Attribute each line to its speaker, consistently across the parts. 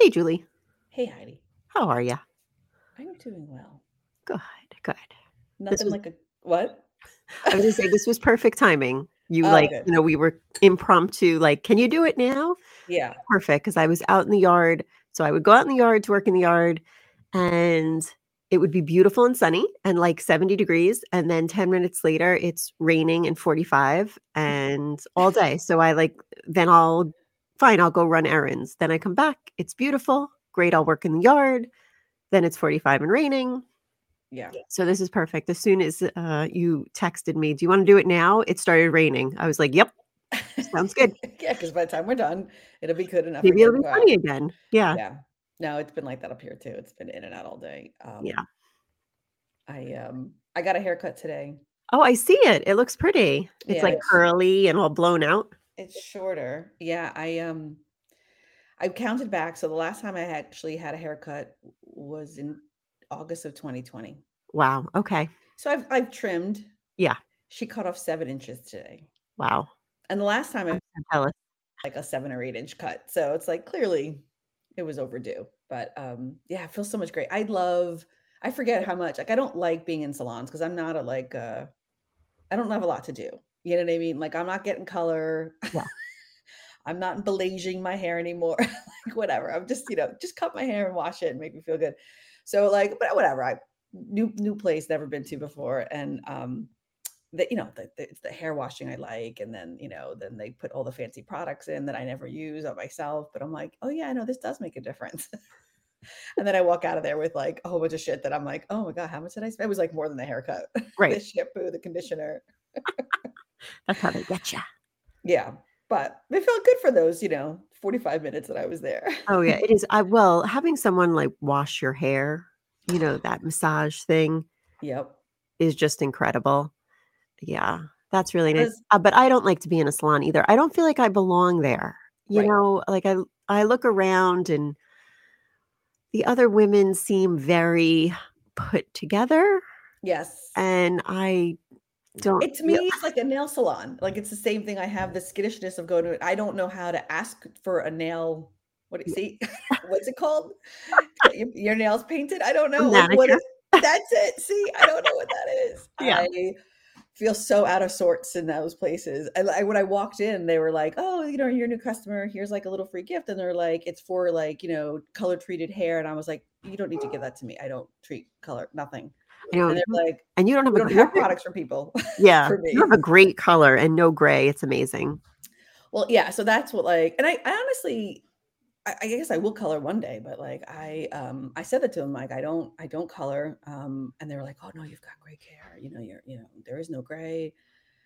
Speaker 1: Hey, Julie.
Speaker 2: Hey, Heidi.
Speaker 1: How are you?
Speaker 2: I'm doing well.
Speaker 1: Good, good.
Speaker 2: Nothing
Speaker 1: was-
Speaker 2: like a what?
Speaker 1: I was gonna say this was perfect timing. You
Speaker 2: Oh,
Speaker 1: like,
Speaker 2: good.
Speaker 1: you know, we were impromptu, like, can you do it now?
Speaker 2: Yeah.
Speaker 1: Perfect, because I was out in the yard. So I would go out in the yard to work in the yard, and it would be beautiful and sunny and like 70 degrees. And then 10 minutes later, it's raining and 45 and all day. So I like, then I'll, fine, I'll go run errands. Then I come back, it's beautiful. Great, I'll work in the yard. Then it's 45 and raining.
Speaker 2: Yeah.
Speaker 1: So this is perfect. As soon as uh, you texted me, do you want to do it now? It started raining. I was like, yep, sounds good.
Speaker 2: yeah, because by the time we're done, it'll be good enough.
Speaker 1: Maybe it'll be
Speaker 2: go out.
Speaker 1: sunny again. Yeah.
Speaker 2: Yeah. No, it's been like that up here too. It's been in and out all day. Um,
Speaker 1: Yeah.
Speaker 2: I um I got a haircut today.
Speaker 1: Oh, I see it. It looks pretty. It's
Speaker 2: Yeah,
Speaker 1: like
Speaker 2: it's-
Speaker 1: curly and all blown out.
Speaker 2: It's shorter. Yeah, I um I counted back. So the last time I actually had a haircut was in August of 2020.
Speaker 1: Wow. Okay.
Speaker 2: So I've I've trimmed.
Speaker 1: Yeah.
Speaker 2: She cut off seven inches today.
Speaker 1: Wow.
Speaker 2: And the last time I
Speaker 1: us.
Speaker 2: like a seven or eight inch cut. So it's like clearly it was overdue. But um yeah, it feels so much great. I love I forget how much like I don't like being in salons because I'm not a like uh I don't have a lot to do. You know what I mean? Like I'm not getting color.
Speaker 1: Yeah.
Speaker 2: I'm not belaging my hair anymore. like whatever. I'm just, you know, just cut my hair and wash it and make me feel good. So like, but whatever. I new new place never been to before. And um the, you know, the, the, it's the hair washing I like. And then, you know, then they put all the fancy products in that I never use on myself. But I'm like, oh yeah, I know this does make a difference. and then I walk out of there with like a whole bunch of shit that I'm like, oh my God, how much did I spend? It was like more than the haircut.
Speaker 1: Right.
Speaker 2: the shampoo, the conditioner.
Speaker 1: That's how they get you.
Speaker 2: Yeah. But it felt good for those, you know, 45 minutes that I was there.
Speaker 1: Oh yeah, it is. I well, having someone like wash your hair, you know, that massage thing
Speaker 2: Yep.
Speaker 1: is just incredible. Yeah, that's really nice. Uh, but I don't like to be in a salon either. I don't feel like I belong there. You
Speaker 2: Right.
Speaker 1: know, like I I look around and the other women seem very put together,
Speaker 2: Yes.
Speaker 1: and I don't.
Speaker 2: It to me, it's like a nail salon. Like it's the same thing. I have the skittishness of going to it. I don't know how to ask for a nail. What do you see? What's it called? Your, your nails painted? I don't know. Like, what is, that's it. See, I don't know what that is.
Speaker 1: Yeah.
Speaker 2: I feel so out of sorts in those places. And I, when I walked in, they were like, "Oh, you know, you're a new customer. Here's like a little free gift." And they're like, "It's for like you know color treated hair." And I was like, "You don't need to give that to me. I don't treat color, nothing."
Speaker 1: Don't,
Speaker 2: And they're like,
Speaker 1: and you don't have
Speaker 2: "We
Speaker 1: a
Speaker 2: don't have
Speaker 1: have
Speaker 2: products for people."
Speaker 1: Yeah,
Speaker 2: for
Speaker 1: you have a great color and no gray. It's amazing.
Speaker 2: Well, yeah, so that's what like, and I, I honestly, I, I guess I will color one day, but like I, um, I said that to him, like I don't, I don't color, um, and they were like, oh no, you've got great hair, you know, you're, you know, there is no gray,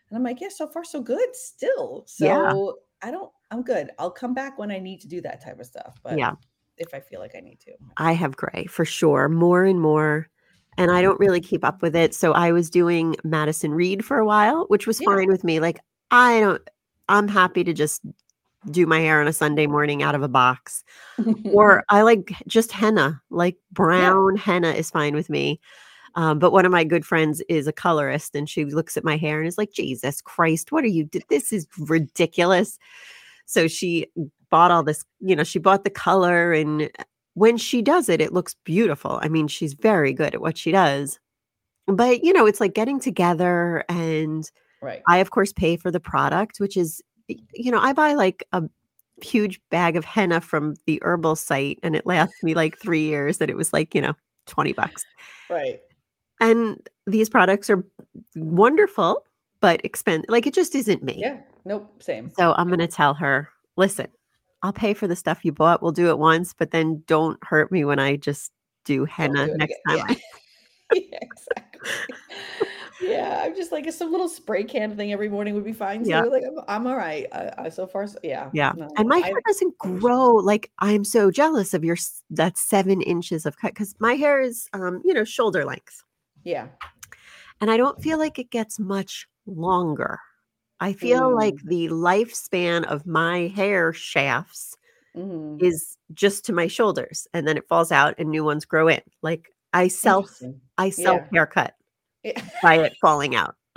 Speaker 2: and I'm like, yeah, so far so good, still, so
Speaker 1: Yeah.
Speaker 2: I don't, I'm good. I'll come back when I need to do that type of stuff, but
Speaker 1: Yeah.
Speaker 2: if I feel like I need to,
Speaker 1: I have gray for sure, more and more. And I don't really keep up with it. So I was doing Madison Reed for a while, which was
Speaker 2: Yeah.
Speaker 1: fine with me. Like, I don't, I'm happy to just do my hair on a Sunday morning out of a box. Or I like just henna, like brown henna is fine with me. Um, but one of my good friends is a colorist and she looks at my hair and is like, Jesus Christ, what are you? This is ridiculous. So she bought all this, you know, she bought the color and when she does it, it looks beautiful. I mean, she's very good at what she does. But, you know, it's like getting together and
Speaker 2: right,
Speaker 1: I of course pay for the product, which is you know, I buy like a huge bag of henna from the herbal site and it lasts me like 3 years that it was like, you know, 20 bucks.
Speaker 2: right,
Speaker 1: And these products are wonderful, but expensive. Like it just isn't me.
Speaker 2: yeah, nope, same,
Speaker 1: So I'm going to tell her, listen, I'll pay for the stuff you bought. We'll do it once, but then don't hurt me when I just do henna
Speaker 2: do
Speaker 1: next
Speaker 2: again.
Speaker 1: time.
Speaker 2: Yeah. Yeah, exactly. yeah, I'm just like it's some little spray can thing every morning would be fine too.
Speaker 1: Yeah.
Speaker 2: Like I'm, I'm all right. I, I so far, so, yeah,
Speaker 1: Yeah.
Speaker 2: no,
Speaker 1: And my
Speaker 2: I-
Speaker 1: hair doesn't grow like I'm so jealous of your that seven inches of cut because my hair is um, you know, shoulder length.
Speaker 2: yeah,
Speaker 1: And I don't feel like it gets much longer. I feel like
Speaker 2: Mm.
Speaker 1: the lifespan of my hair shafts
Speaker 2: mhm,
Speaker 1: is just to my shoulders and then it falls out and new ones grow in. Like I self. I self
Speaker 2: Yeah.
Speaker 1: haircut
Speaker 2: Yeah.
Speaker 1: by it falling out.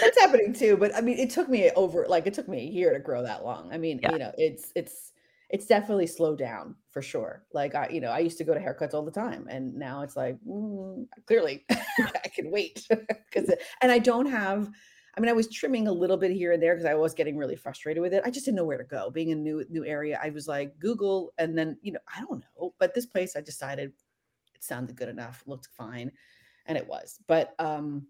Speaker 2: That's happening too, but I mean, it took me over like it took me a year to grow that long. I mean,
Speaker 1: Yeah.
Speaker 2: you know, it's it's it's definitely slowed down for sure. Like I, you know, I used to go to haircuts all the time, and now it's like mm, clearly I can wait because, and I don't have. I mean, I was trimming a little bit here and there because I was getting really frustrated with it. I just didn't know where to go. Being a new new area, I was like Google, and then you know, I don't know. But this place, I decided it sounded good enough, looked fine, and it was. But um,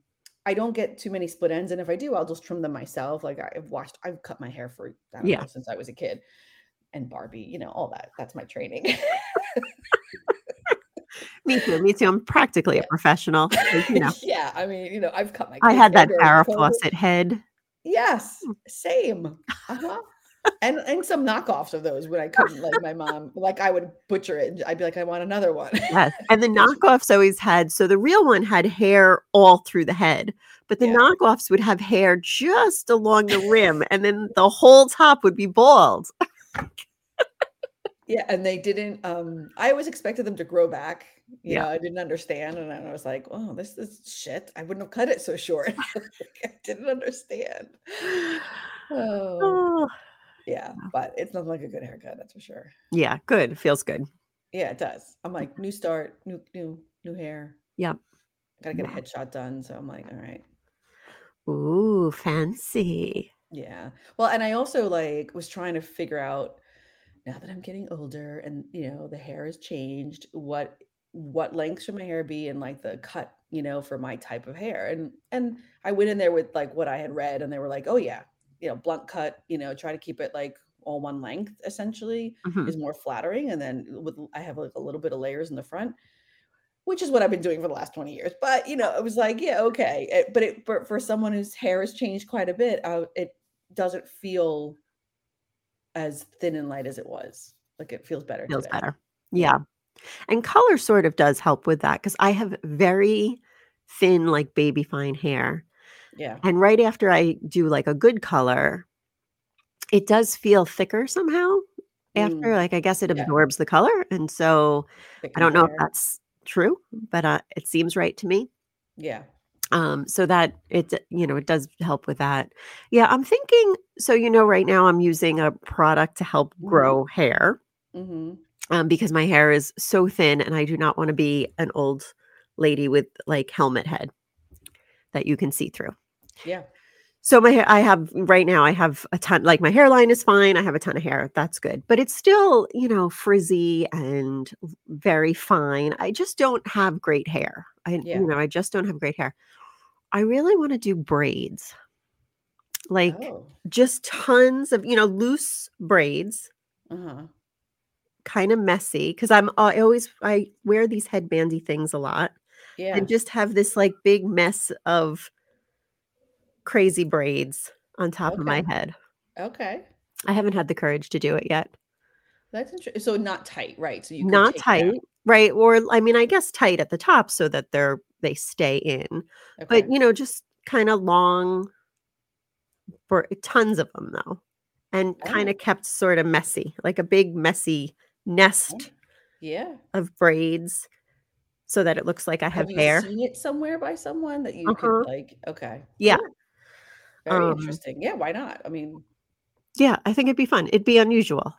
Speaker 2: I don't get too many split ends, and if I do, I'll just trim them myself. Like I've watched, I've cut my hair for I don't
Speaker 1: Yeah.
Speaker 2: know since I was a kid, and Barbie, you know, all that. That's my training.
Speaker 1: Me too. Me too. I'm practically a professional. you know,
Speaker 2: yeah, I mean, you know, I've cut my.
Speaker 1: I had that Farrah Fawcett head.
Speaker 2: Yes,
Speaker 1: Mm.
Speaker 2: same. Uh-huh. and and some knockoffs of those when I couldn't like my mom, like I would butcher it. I'd be like, I want another one.
Speaker 1: Yes. And the knockoffs always had so the real one had hair all through the head, but the
Speaker 2: Yeah.
Speaker 1: knockoffs would have hair just along the rim, and then the whole top would be bald.
Speaker 2: Yeah, and they didn't. Um, I always expected them to grow back. You
Speaker 1: Yeah.
Speaker 2: know, I didn't understand, and I was like, "Oh, this is shit." I wouldn't have cut it so short. I didn't understand. Oh,
Speaker 1: Oh,
Speaker 2: yeah, but it's not like a good haircut, that's for sure.
Speaker 1: yeah, good. Feels good.
Speaker 2: Yeah, it does. I'm like, new start, new, new, new hair.
Speaker 1: Yep.
Speaker 2: Gotta get a headshot done. So I'm like, all right.
Speaker 1: Ooh, fancy.
Speaker 2: Yeah. Well, and I also like was trying to figure out now that I'm getting older and you know the hair has changed, what what length should my hair be and like the cut, you know, for my type of hair. And and I went in there with like what I had read and they were like, "Oh yeah, you know, blunt cut, you know, try to keep it like all one length essentially
Speaker 1: Mhm.
Speaker 2: is more flattering and then with I have like a little bit of layers in the front." Which is what I've been doing for the last 20 years. But, you know, it was like, yeah, okay. It- but it but for someone whose hair has changed quite a bit, uh, it doesn't feel as thin and light as it was. Like it feels better
Speaker 1: Feels
Speaker 2: today.
Speaker 1: better.
Speaker 2: Yeah.
Speaker 1: And color sort of does help with that because I have very thin, like baby fine hair.
Speaker 2: Yeah.
Speaker 1: And right after I do like a good color, it does feel thicker somehow. After,
Speaker 2: Mm,
Speaker 1: like, I guess it
Speaker 2: yeah.
Speaker 1: absorbs the color. And so I don't know if that's true, but uh, it seems right to me.
Speaker 2: Yeah.
Speaker 1: Um, so that it, you know, it does help with that. Yeah, I'm thinking. So, you know, right now I'm using a product to help
Speaker 2: Mhm.
Speaker 1: grow hair
Speaker 2: hmm
Speaker 1: um, because my hair is so thin and I do not want to be an old lady with like helmet head that you can see through.
Speaker 2: Yeah.
Speaker 1: So my I have right now, I have a ton, like my hairline is fine. I have a ton of hair. That's good. But it's still, you know, frizzy and very fine. I just don't have great hair. I,
Speaker 2: Yeah.
Speaker 1: you know, I just don't have great hair. I really want to do braids. Like
Speaker 2: Oh.
Speaker 1: just tons of, you know, loose braids,
Speaker 2: Uh-huh.
Speaker 1: Kind of messy. Cause I'm, I always, I wear these headbandy things a lot
Speaker 2: Yeah.
Speaker 1: and just have this like big mess of crazy braids on top of my head.
Speaker 2: Okay.
Speaker 1: I haven't had the courage to do it yet.
Speaker 2: That's interesting. So not tight, right? So you
Speaker 1: Not tight, right? Or I mean, I guess tight at the top so that they're they stay in.
Speaker 2: Okay.
Speaker 1: But you know, just kind of long for tons of them though. And kind
Speaker 2: Oh.
Speaker 1: of kept sort of messy, like a big messy nest
Speaker 2: yeah.
Speaker 1: of braids so that it looks like I have
Speaker 2: Have you
Speaker 1: hair.
Speaker 2: seen it somewhere by someone that you
Speaker 1: Uh-huh.
Speaker 2: could like? Okay.
Speaker 1: Yeah.
Speaker 2: cool. Very
Speaker 1: Um,
Speaker 2: interesting. Yeah. Why not? I mean,
Speaker 1: Yeah, I think it'd be fun. It'd be unusual.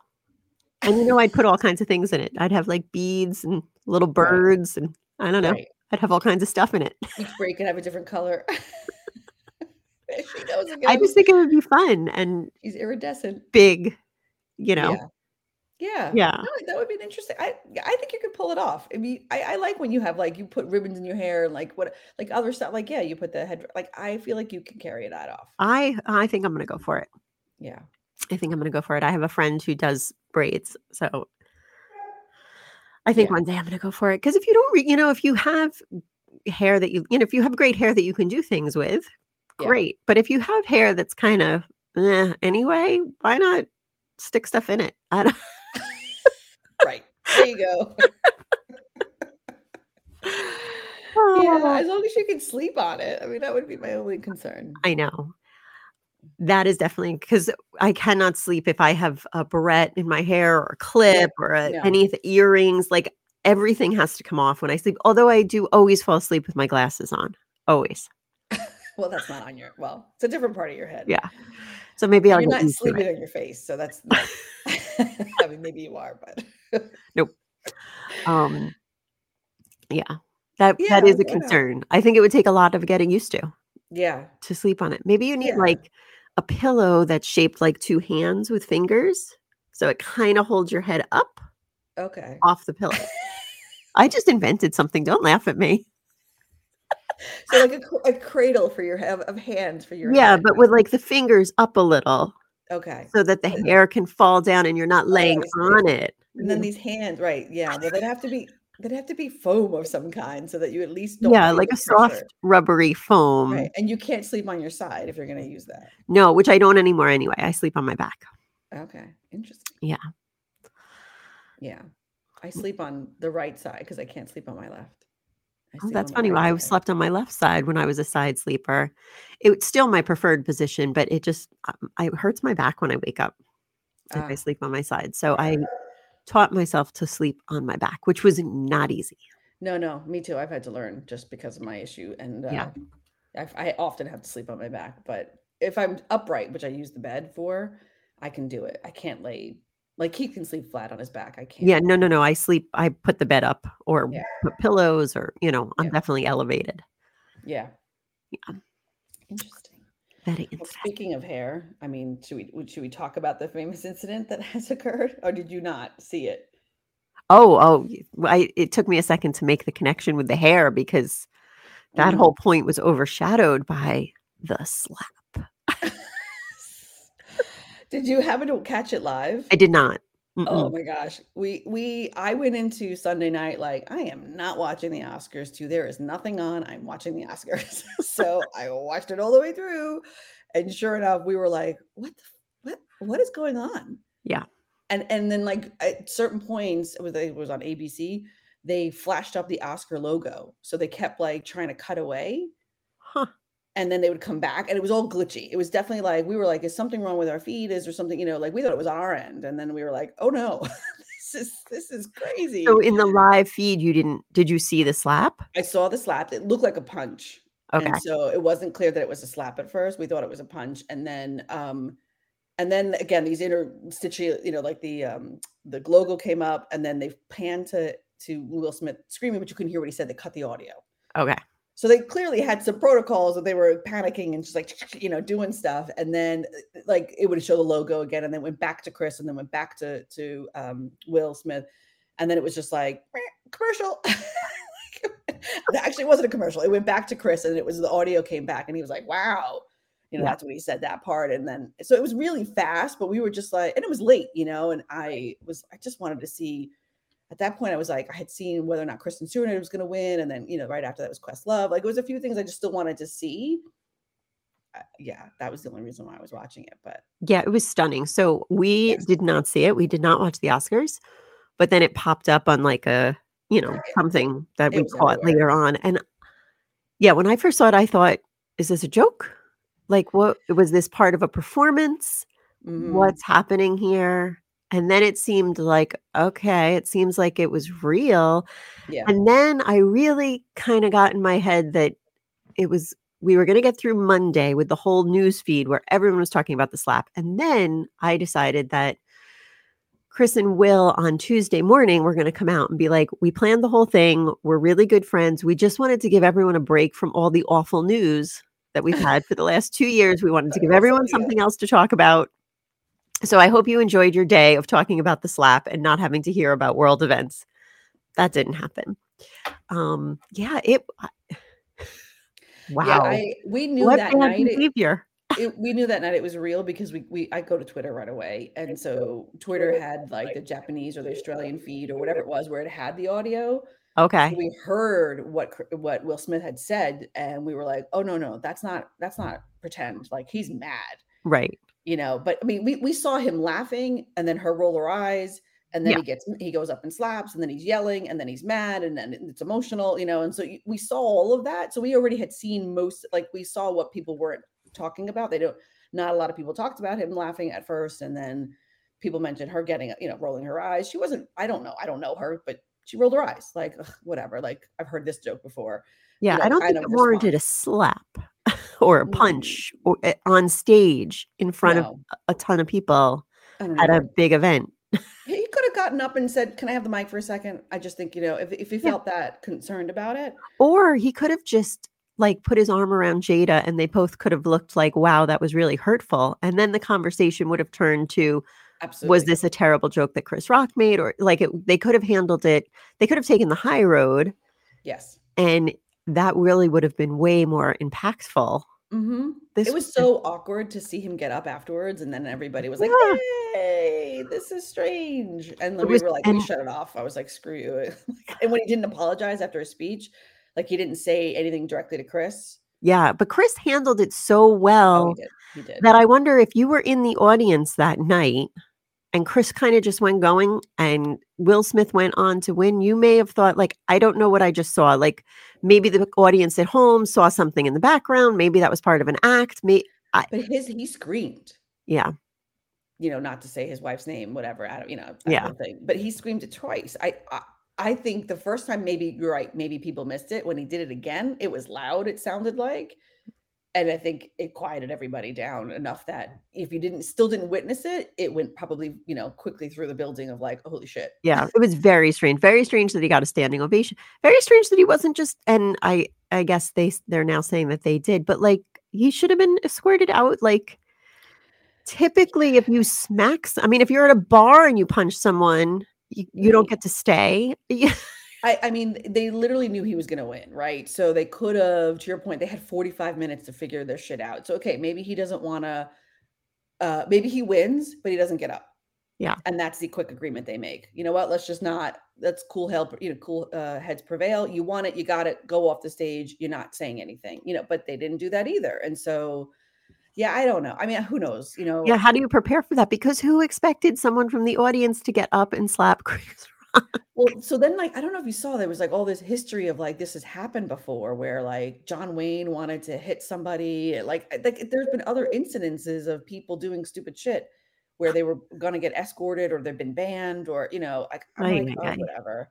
Speaker 1: And you know, I'd put all kinds of things in it. I'd have like beads and little
Speaker 2: Right.
Speaker 1: birds and I don't know.
Speaker 2: right.
Speaker 1: I'd have all kinds of stuff in it.
Speaker 2: Each braid could have a different color. There she goes again.
Speaker 1: I just think it would be fun and
Speaker 2: he's iridescent.
Speaker 1: big, you know.
Speaker 2: Yeah. Yeah.
Speaker 1: Yeah.
Speaker 2: No, that would be an interesting. I I think you could pull it off. I mean, I, I like when you have like you put ribbons in your hair and like what like other stuff. Like yeah, you put the head. Like I feel like you can carry that off.
Speaker 1: I I think I'm going to go for it.
Speaker 2: Yeah.
Speaker 1: I think I'm going to go for it. I have a friend who does braids, so I think
Speaker 2: Yeah.
Speaker 1: one day I'm going to go for it because if you don't, re- you know, if you have hair that you, you know, if you have great hair that you can do things with,
Speaker 2: Yeah.
Speaker 1: great. But if you have hair that's kind of eh, anyway, why not stick stuff in it? I don't.
Speaker 2: There you go. yeah. As long as you can sleep on it. I mean, that would be my only concern.
Speaker 1: I know. That is definitely because I cannot sleep if I have a barrette in my hair or a clip or a,
Speaker 2: no.
Speaker 1: any earrings. Like everything has to come off when I sleep. Although I do always fall asleep with my glasses on. Always.
Speaker 2: Well, that's not on your. Well, it's a different part of your head.
Speaker 1: Yeah. So maybe I'll
Speaker 2: You're not sleeping
Speaker 1: it.
Speaker 2: on your face, so that's I mean, maybe you are, but
Speaker 1: Nope. Um, yeah, that
Speaker 2: Yeah,
Speaker 1: that is a concern. I think it would take a lot of getting used to
Speaker 2: Yeah.
Speaker 1: to sleep on it. Maybe you need
Speaker 2: Yeah.
Speaker 1: like a pillow that's shaped like two hands with fingers, so it kind of holds your head up
Speaker 2: Okay.
Speaker 1: off the pillow. I just invented something. Don't laugh at me.
Speaker 2: So like a, a cradle for your head of hands for your
Speaker 1: Yeah,
Speaker 2: head.
Speaker 1: but with like the fingers up a little
Speaker 2: Okay.
Speaker 1: so that the hair can fall down and you're not oh, laying
Speaker 2: I see.
Speaker 1: on it.
Speaker 2: And then these hands, right? Yeah. Well, they'd have to be they'd have to be foam of some kind so that you at least don't
Speaker 1: Yeah, like a soft, rubbery foam.
Speaker 2: Right. And you can't sleep on your side if you're going to use that.
Speaker 1: No, which I don't anymore anyway. I sleep on my back.
Speaker 2: Okay. Interesting.
Speaker 1: Yeah.
Speaker 2: Yeah. I sleep on the right side because I can't sleep on my left.
Speaker 1: Oh, that's funny.
Speaker 2: Right
Speaker 1: I slept on my left side when I was a side sleeper. It's still my preferred position, but it just I, it hurts my back when I wake up if I
Speaker 2: Ah.
Speaker 1: sleep on my side. So I taught myself to sleep on my back, which was not easy.
Speaker 2: No, no, me too. I've had to learn just because of my issue, and uh,
Speaker 1: Yeah.
Speaker 2: I, I often have to sleep on my back. But if I'm upright, which I use the bed for, I can do it. I can't lay like he can sleep flat on his back. I can't.
Speaker 1: Yeah, no, no, no. I sleep. I put the bed up or
Speaker 2: Yeah.
Speaker 1: put pillows, or you know, I'm
Speaker 2: Yeah.
Speaker 1: definitely elevated.
Speaker 2: Yeah.
Speaker 1: Yeah.
Speaker 2: Interesting.
Speaker 1: Very
Speaker 2: Well, speaking of hair, I mean, should we should we talk about the famous incident that has occurred, or did you not see it?
Speaker 1: Oh, oh, I, it took me a second to make the connection with the hair because that
Speaker 2: Mhm.
Speaker 1: whole point was overshadowed by the slap.
Speaker 2: Did you happen to catch it live?
Speaker 1: I did not.
Speaker 2: Oh
Speaker 1: Mm-mm.
Speaker 2: my gosh. We we I went into Sunday night like I am not watching the Oscars too. There is nothing on. I'm watching the Oscars. so I watched it all the way through. And sure enough, we were like, what the, what what is going on?
Speaker 1: Yeah.
Speaker 2: And and then like at certain points, it was it was on ABC, they flashed up the Oscar logo. So they kept like trying to cut away
Speaker 1: Huh.
Speaker 2: And then they would come back and it was all glitchy. It was definitely like we were like, is something wrong with our feed? Is there something, you know, like we thought it was on our end. And then we were like, oh no, this is this is crazy.
Speaker 1: So in the live feed, you didn't? Did you see the slap?
Speaker 2: I saw the slap. It looked like a punch.
Speaker 1: Okay.
Speaker 2: And so it wasn't clear that it was a slap at first. We thought it was a punch. And then um and then again these inner interstitial, you know, like the um the logo came up and then they panned to to Will Smith screaming, but you couldn't hear what he said. They cut the audio.
Speaker 1: Okay.
Speaker 2: So they clearly had some protocols that they were panicking and just like you know doing stuff, and then uh, like it would show the logo again, and then went back to Chris, and then went back to to um, Will Smith, and then it was just like "Meh, commercial. Actually, it wasn't a commercial. It went back to Chris, and it was the audio came back, and he was like, "Wow." You know,
Speaker 1: Yeah.
Speaker 2: that's when he said that part. And then, so it was really fast, but we were just like, and it was late, you know, and I was, I just wanted to see at that point, I was like, I had seen whether or not Kristen Stewart was going to win, and then you know, right after that was Questlove. Like, it was a few things I just still wanted to see. Uh, yeah, that was the only reason why I was watching it. But
Speaker 1: Yeah, it was stunning. So we
Speaker 2: Yes.
Speaker 1: did not see it. We did not watch the Oscars, but then it popped up on like a, you know,
Speaker 2: Right.
Speaker 1: something that
Speaker 2: It
Speaker 1: we caught
Speaker 2: everywhere.
Speaker 1: later on. And yeah, when I first saw it, I thought, is this a joke? Like, what was this part of a performance?
Speaker 2: mhm,
Speaker 1: What's happening here? And then it seemed like, okay, it seems like it was real.
Speaker 2: yeah,
Speaker 1: And then I really kind of got in my head that it was we were going to get through Monday with the whole news feed where everyone was talking about the slap. And then I decided that Chris and Will on Tuesday morning were going to come out and be like, we planned the whole thing. We're really good friends. We just wanted to give everyone a break from all the awful news that we've had for the last two years. We wanted to give everyone something else to talk about. So I hope you enjoyed your day of talking about the slap and not having to hear about world events. That didn't happen. Um, yeah, it. Wow,
Speaker 2: yeah. I we knew
Speaker 1: what
Speaker 2: that night. It,
Speaker 1: behavior.
Speaker 2: it- we knew that night it was real because we we I go to Twitter right away, and so Twitter had like the Japanese or the Australian feed or whatever it was where it had the audio.
Speaker 1: Okay,
Speaker 2: So we heard what what Will Smith had said, and we were like, "Oh no, no, that's not that's not pretend. Like he's mad,
Speaker 1: right.
Speaker 2: You know." But I mean, we we saw him laughing, and then her roll her eyes, and then
Speaker 1: Yeah.
Speaker 2: he gets he goes up and slaps, and then he's yelling, and then he's mad, and then it's emotional, you know. And so we saw all of that. So we already had seen most, like we saw what people weren't talking about. They don't. Not a lot of people talked about him laughing at first, and then people mentioned her getting, you know, rolling her eyes. She wasn't. I don't know. I don't know her, but she rolled her eyes. Like ugh, whatever. Like I've heard this joke before.
Speaker 1: Yeah,
Speaker 2: know,
Speaker 1: I don't think it warranted a slap. Or a
Speaker 2: Mm.
Speaker 1: punch or eh, on stage in front of
Speaker 2: No.
Speaker 1: a a ton of people at a big event.
Speaker 2: He could have gotten up and said, "Can I have the mic for a second?" I just think, you know, if if he
Speaker 1: Yeah.
Speaker 2: felt that concerned about it.
Speaker 1: Or he could have just, like, put his arm around Jada, and they both could have looked like, "Wow, that was really hurtful," and then the conversation would have turned to,
Speaker 2: Absolutely.
Speaker 1: "Was this a terrible joke that Chris Rock made?" Or, like, it they could have handled it they could have taken the high road,
Speaker 2: Yes.
Speaker 1: and that really would have been way more impactful.
Speaker 2: Mhm.
Speaker 1: This
Speaker 2: It was
Speaker 1: was
Speaker 2: so awkward to see him get up afterwards, and then everybody was like,
Speaker 1: Yeah.
Speaker 2: "Yay, this is strange," and then
Speaker 1: It
Speaker 2: we were like, we shut it off. I was like, "Screw you." And when he didn't apologize after his speech, like, he didn't say anything directly to Chris.
Speaker 1: Yeah, but Chris handled it so
Speaker 2: Oh, he
Speaker 1: well
Speaker 2: did. He did.
Speaker 1: that I wonder if you were in the audience that night and Chris kinda just went going and Will Smith went on to win, you may have thought, like, "I don't know what I just saw," like, maybe the audience at home saw something in the background, maybe that was part of an act, may I
Speaker 2: But his he screamed.
Speaker 1: Yeah.
Speaker 2: You know, not to say his wife's name, whatever, I don't you know,
Speaker 1: Yeah.
Speaker 2: thing, but he screamed it twice. I I I think the first time, maybe you're right, maybe people missed it. When he did it again, it was loud, it sounded like, and I think it quieted everybody down enough that if you didn't still didn't witness it, it went probably, you know, quickly through the building of like, "Holy shit."
Speaker 1: Yeah, it was very strange, very strange that he got a standing ovation. Very strange that he wasn't just and I I guess they they're now saying that they did, but, like, he should have been escorted out, like typically, if you smacks I mean, if you're at a bar and you punch someone, you you don't get to stay.
Speaker 2: I I mean, they literally knew he was gonna win, right? So they could've to your point, they had 45 minutes to figure their shit out. So, okay, maybe he doesn't wanna uh, maybe he wins, but he doesn't get up.
Speaker 1: Yeah.
Speaker 2: And that's the quick agreement they make. "You know what? Let's just not let's cool help you know, cool, uh, heads prevail. You want it, you got it, go off the stage, you're not saying anything." You know, but they didn't do that either, and so, yeah, I don't know. I mean, who knows, you know?
Speaker 1: Yeah, how do you prepare for that? Because who expected someone from the audience to get up and slap Chris?
Speaker 2: Well, so then, like, I don't know if you saw there was, like, all this history of, like, this has happened before where, like, John Wayne wanted to hit somebody, like uh, like, there's been other incidences of people doing stupid shit where they were gonna get escorted or they've been banned or, you know, like, I'm like, "Oh, whatever."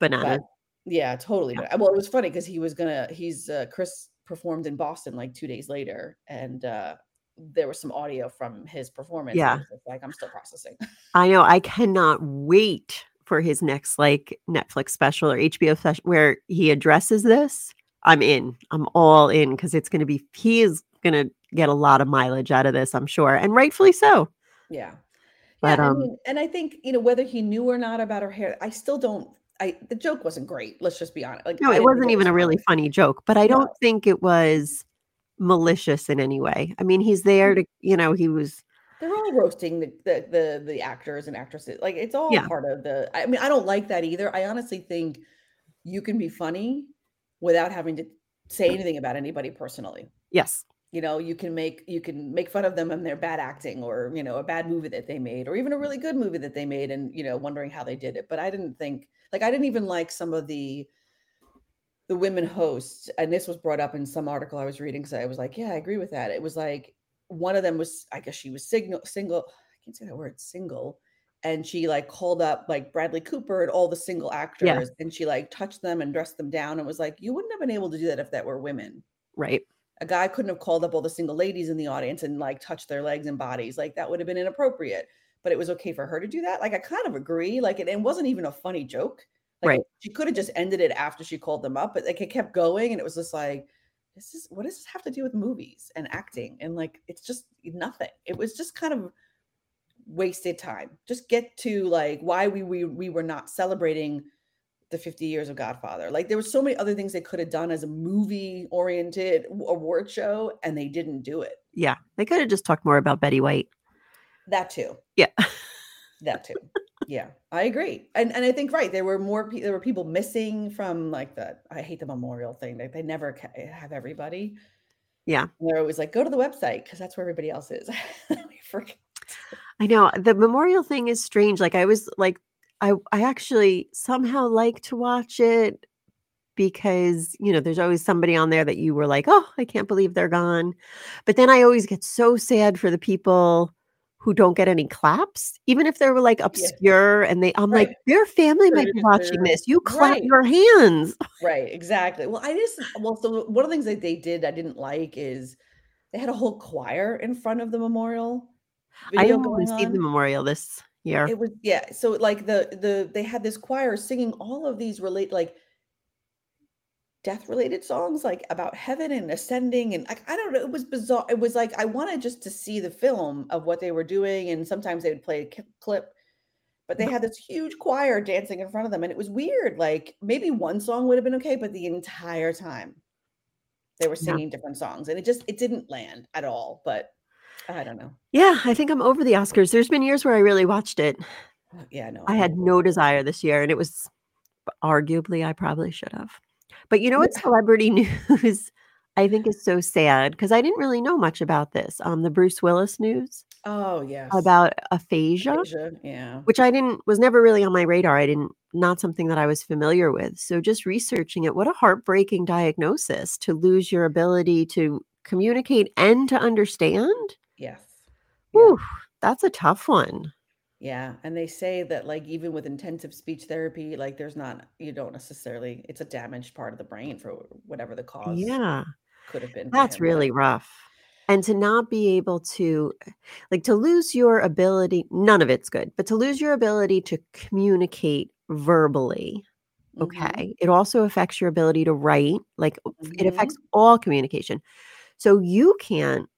Speaker 1: Bananas.
Speaker 2: But yeah, totally,
Speaker 1: Yeah.
Speaker 2: well, it was funny because he was gonna he's, uh Chris performed in Boston, like, 2 days later, and, uh, there was some audio from his performance,
Speaker 1: Yeah.
Speaker 2: Like, "I'm still processing."
Speaker 1: I know, I cannot wait for his next, like, Netflix special or HBO special where he addresses this. I'm in. I'm all in because it's gonna be he is gonna get a lot of mileage out of this, I'm sure, and rightfully so.
Speaker 2: Yeah.
Speaker 1: But,
Speaker 2: Yeah, I
Speaker 1: um
Speaker 2: mean and I think, you know, whether he knew or not about her hair, I still don't I the joke wasn't great, let's just be honest, like,
Speaker 1: No, it wasn't even a really
Speaker 2: funny.
Speaker 1: joke, but I don't
Speaker 2: No.
Speaker 1: think it was malicious in any way. I mean, he's there
Speaker 2: Mm.
Speaker 1: to you know, he was
Speaker 2: They're all roasting the the the the actors and actresses, like, it's all
Speaker 1: Yeah.
Speaker 2: part of the I mean, I don't like that either. I honestly think you can be funny without having to say anything about anybody personally.
Speaker 1: Yes.
Speaker 2: You know, you can make you can make fun of them and their bad acting or, you know, a bad movie that they made or even a really good movie that they made and, you know, wondering how they did it, but I didn't think like, I didn't even like some of the the women hosts, and this was brought up in some article I was reading 'cause I was like, "Yeah, I agree with that." It was like, one of them was I guess she was signal single I can't say that word, single, and she, like, called up, like, Bradley Cooper and all the single
Speaker 1: Yeah.
Speaker 2: actors, and she, like, touched them and dressed them down and was like, "You wouldn't have been able to do that if that were women."
Speaker 1: Right.
Speaker 2: A guy couldn't have called up all the single ladies in the audience and, like, touched their legs and bodies, like, that would have been inappropriate, but it was okay for her to do that? Like, I kind of agree, like, it it wasn't even a funny joke. Like,
Speaker 1: Right.
Speaker 2: she coulda just ended it after she called them up, but, like, it kept going, and it was just like, "This is what does this have to do with movies and acting?" And, like, it's just nothing. It was just kind of wasted time. Just get to, like, why we we we were not celebrating the 50 years of Godfather. Like, there were so many other things they coulda done as a movie-oriented award show, and they didn't do it.
Speaker 1: Yeah. They coulda just talked more about Betty White.
Speaker 2: That too.
Speaker 1: Yeah.
Speaker 2: That too. Yeah, I agree, and and I think, right, there were more pe there were people missing from, like, the I hate the memorial thing, they they never ca eh, have everybody.
Speaker 1: Yeah.
Speaker 2: They're always like, "Go to the website because that's where everybody else is."
Speaker 1: I know, the memorial thing is strange, like, I was like I I actually somehow like to watch it because, you know, there's always somebody on there that you were like, "Oh, I can't believe they're gone." But then I always get so sad for the people who don't get any claps, even if they were like
Speaker 2: Yeah.
Speaker 1: obscure and they I'm like,
Speaker 2: Right.
Speaker 1: "Your family might be watching this. You clap
Speaker 2: Right.
Speaker 1: your hands."
Speaker 2: Right, exactly. Well, I just well, so one of the things that they did I didn't like is they had a whole choir in front of the memorial
Speaker 1: I didn't
Speaker 2: going
Speaker 1: see the memorial this year.
Speaker 2: It was yeah, so like the the they had this choir singing all of these relate like death related songs like about heaven and ascending and like I don't know, it was bizarre. It was like I wanted just to see the film of what they were doing and sometimes they would play a clip but they had this huge choir dancing in front of them and it was weird like maybe one song would have been okay but the entire time they were
Speaker 1: Yeah.
Speaker 2: singing different songs and it just it didn't land at all but i don't know
Speaker 1: Yeah, I think I'm over the Oscars. There's been years where I really watched it.
Speaker 2: Uh, yeah no
Speaker 1: I
Speaker 2: I'm
Speaker 1: had no desire this year, and it was arguably I probably should have. But you know what celebrity news I think is so sad because I didn't really know much about this. Um, the Bruce Willis news
Speaker 2: oh yes
Speaker 1: about aphasia,
Speaker 2: Asia, yeah
Speaker 1: which I didn't was never really on my radar. I didn't not something that I was familiar with. So just researching it, what a heartbreaking diagnosis to lose your ability to communicate and to understand.
Speaker 2: yes yeah.
Speaker 1: Whew, that's a tough one.
Speaker 2: Yeah, and they say that like even with intensive speech therapy, like there's not you don't necessarily it's a damaged part of the brain for whatever the cause
Speaker 1: Yeah.
Speaker 2: could have been
Speaker 1: That's really rough. And to not be able to like to lose your ability, none of it's good, but to lose your ability to communicate verbally,
Speaker 2: Mhm,
Speaker 1: okay? It also affects your ability to write, like it affects all communication. So you can't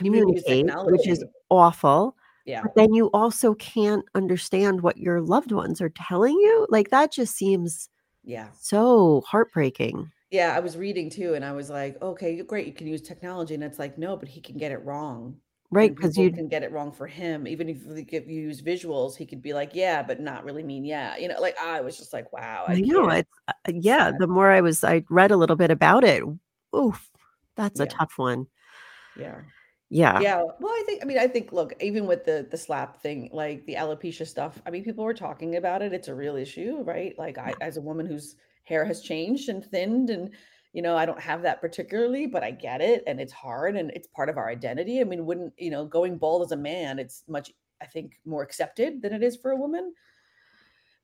Speaker 2: You can use
Speaker 1: communicate, which is awful,
Speaker 2: Yeah.
Speaker 1: but then you also can't understand what your loved ones are telling you. Like that just seems
Speaker 2: Yeah.
Speaker 1: so heartbreaking.
Speaker 2: Yeah, I was reading too and I was like, "Okay, great, you can use technology." And it's like, "No, but he can get it wrong."
Speaker 1: Right? Because you
Speaker 2: can get it wrong for him. Even if like, if you use visuals, he could be like, "Yeah," but not really mean, "Yeah." You know, like I was just like, "Wow, I
Speaker 1: I know
Speaker 2: can't."
Speaker 1: it's uh, uh, yeah,
Speaker 2: Sad.
Speaker 1: the more I was I read a little bit about it. Oof, that's a tough one.
Speaker 2: Yeah.
Speaker 1: Yeah.
Speaker 2: Yeah, well, I think I mean, I think look, even with the the slap thing, like the alopecia stuff, I mean, people were talking about it. It's a real issue, right? Like I as a woman whose hair has changed and thinned and you know, I don't have that particularly, but I get it and it's hard and it's part of our identity. I mean, wouldn't, you know, going bald as a man, it's much I think more accepted than it is for a woman.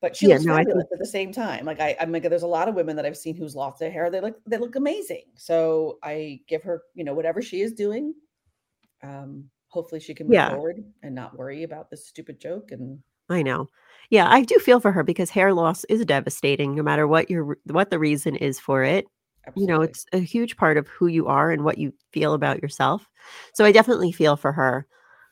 Speaker 2: But she
Speaker 1: Yeah,
Speaker 2: looks
Speaker 1: no, I think
Speaker 2: fabulous at the same time. Like I I'm like there's a lot of women that I've seen who's lost their hair. They look they look amazing. So I give her, you know, whatever she is doing um, hopefully she can move
Speaker 1: Yeah,
Speaker 2: forward and not worry about this stupid joke and
Speaker 1: I know. Yeah, I do feel for her because hair loss is devastating no matter what your what the reason is for it. You know, it's a huge part of who you are and what you feel about yourself. So I definitely feel for her.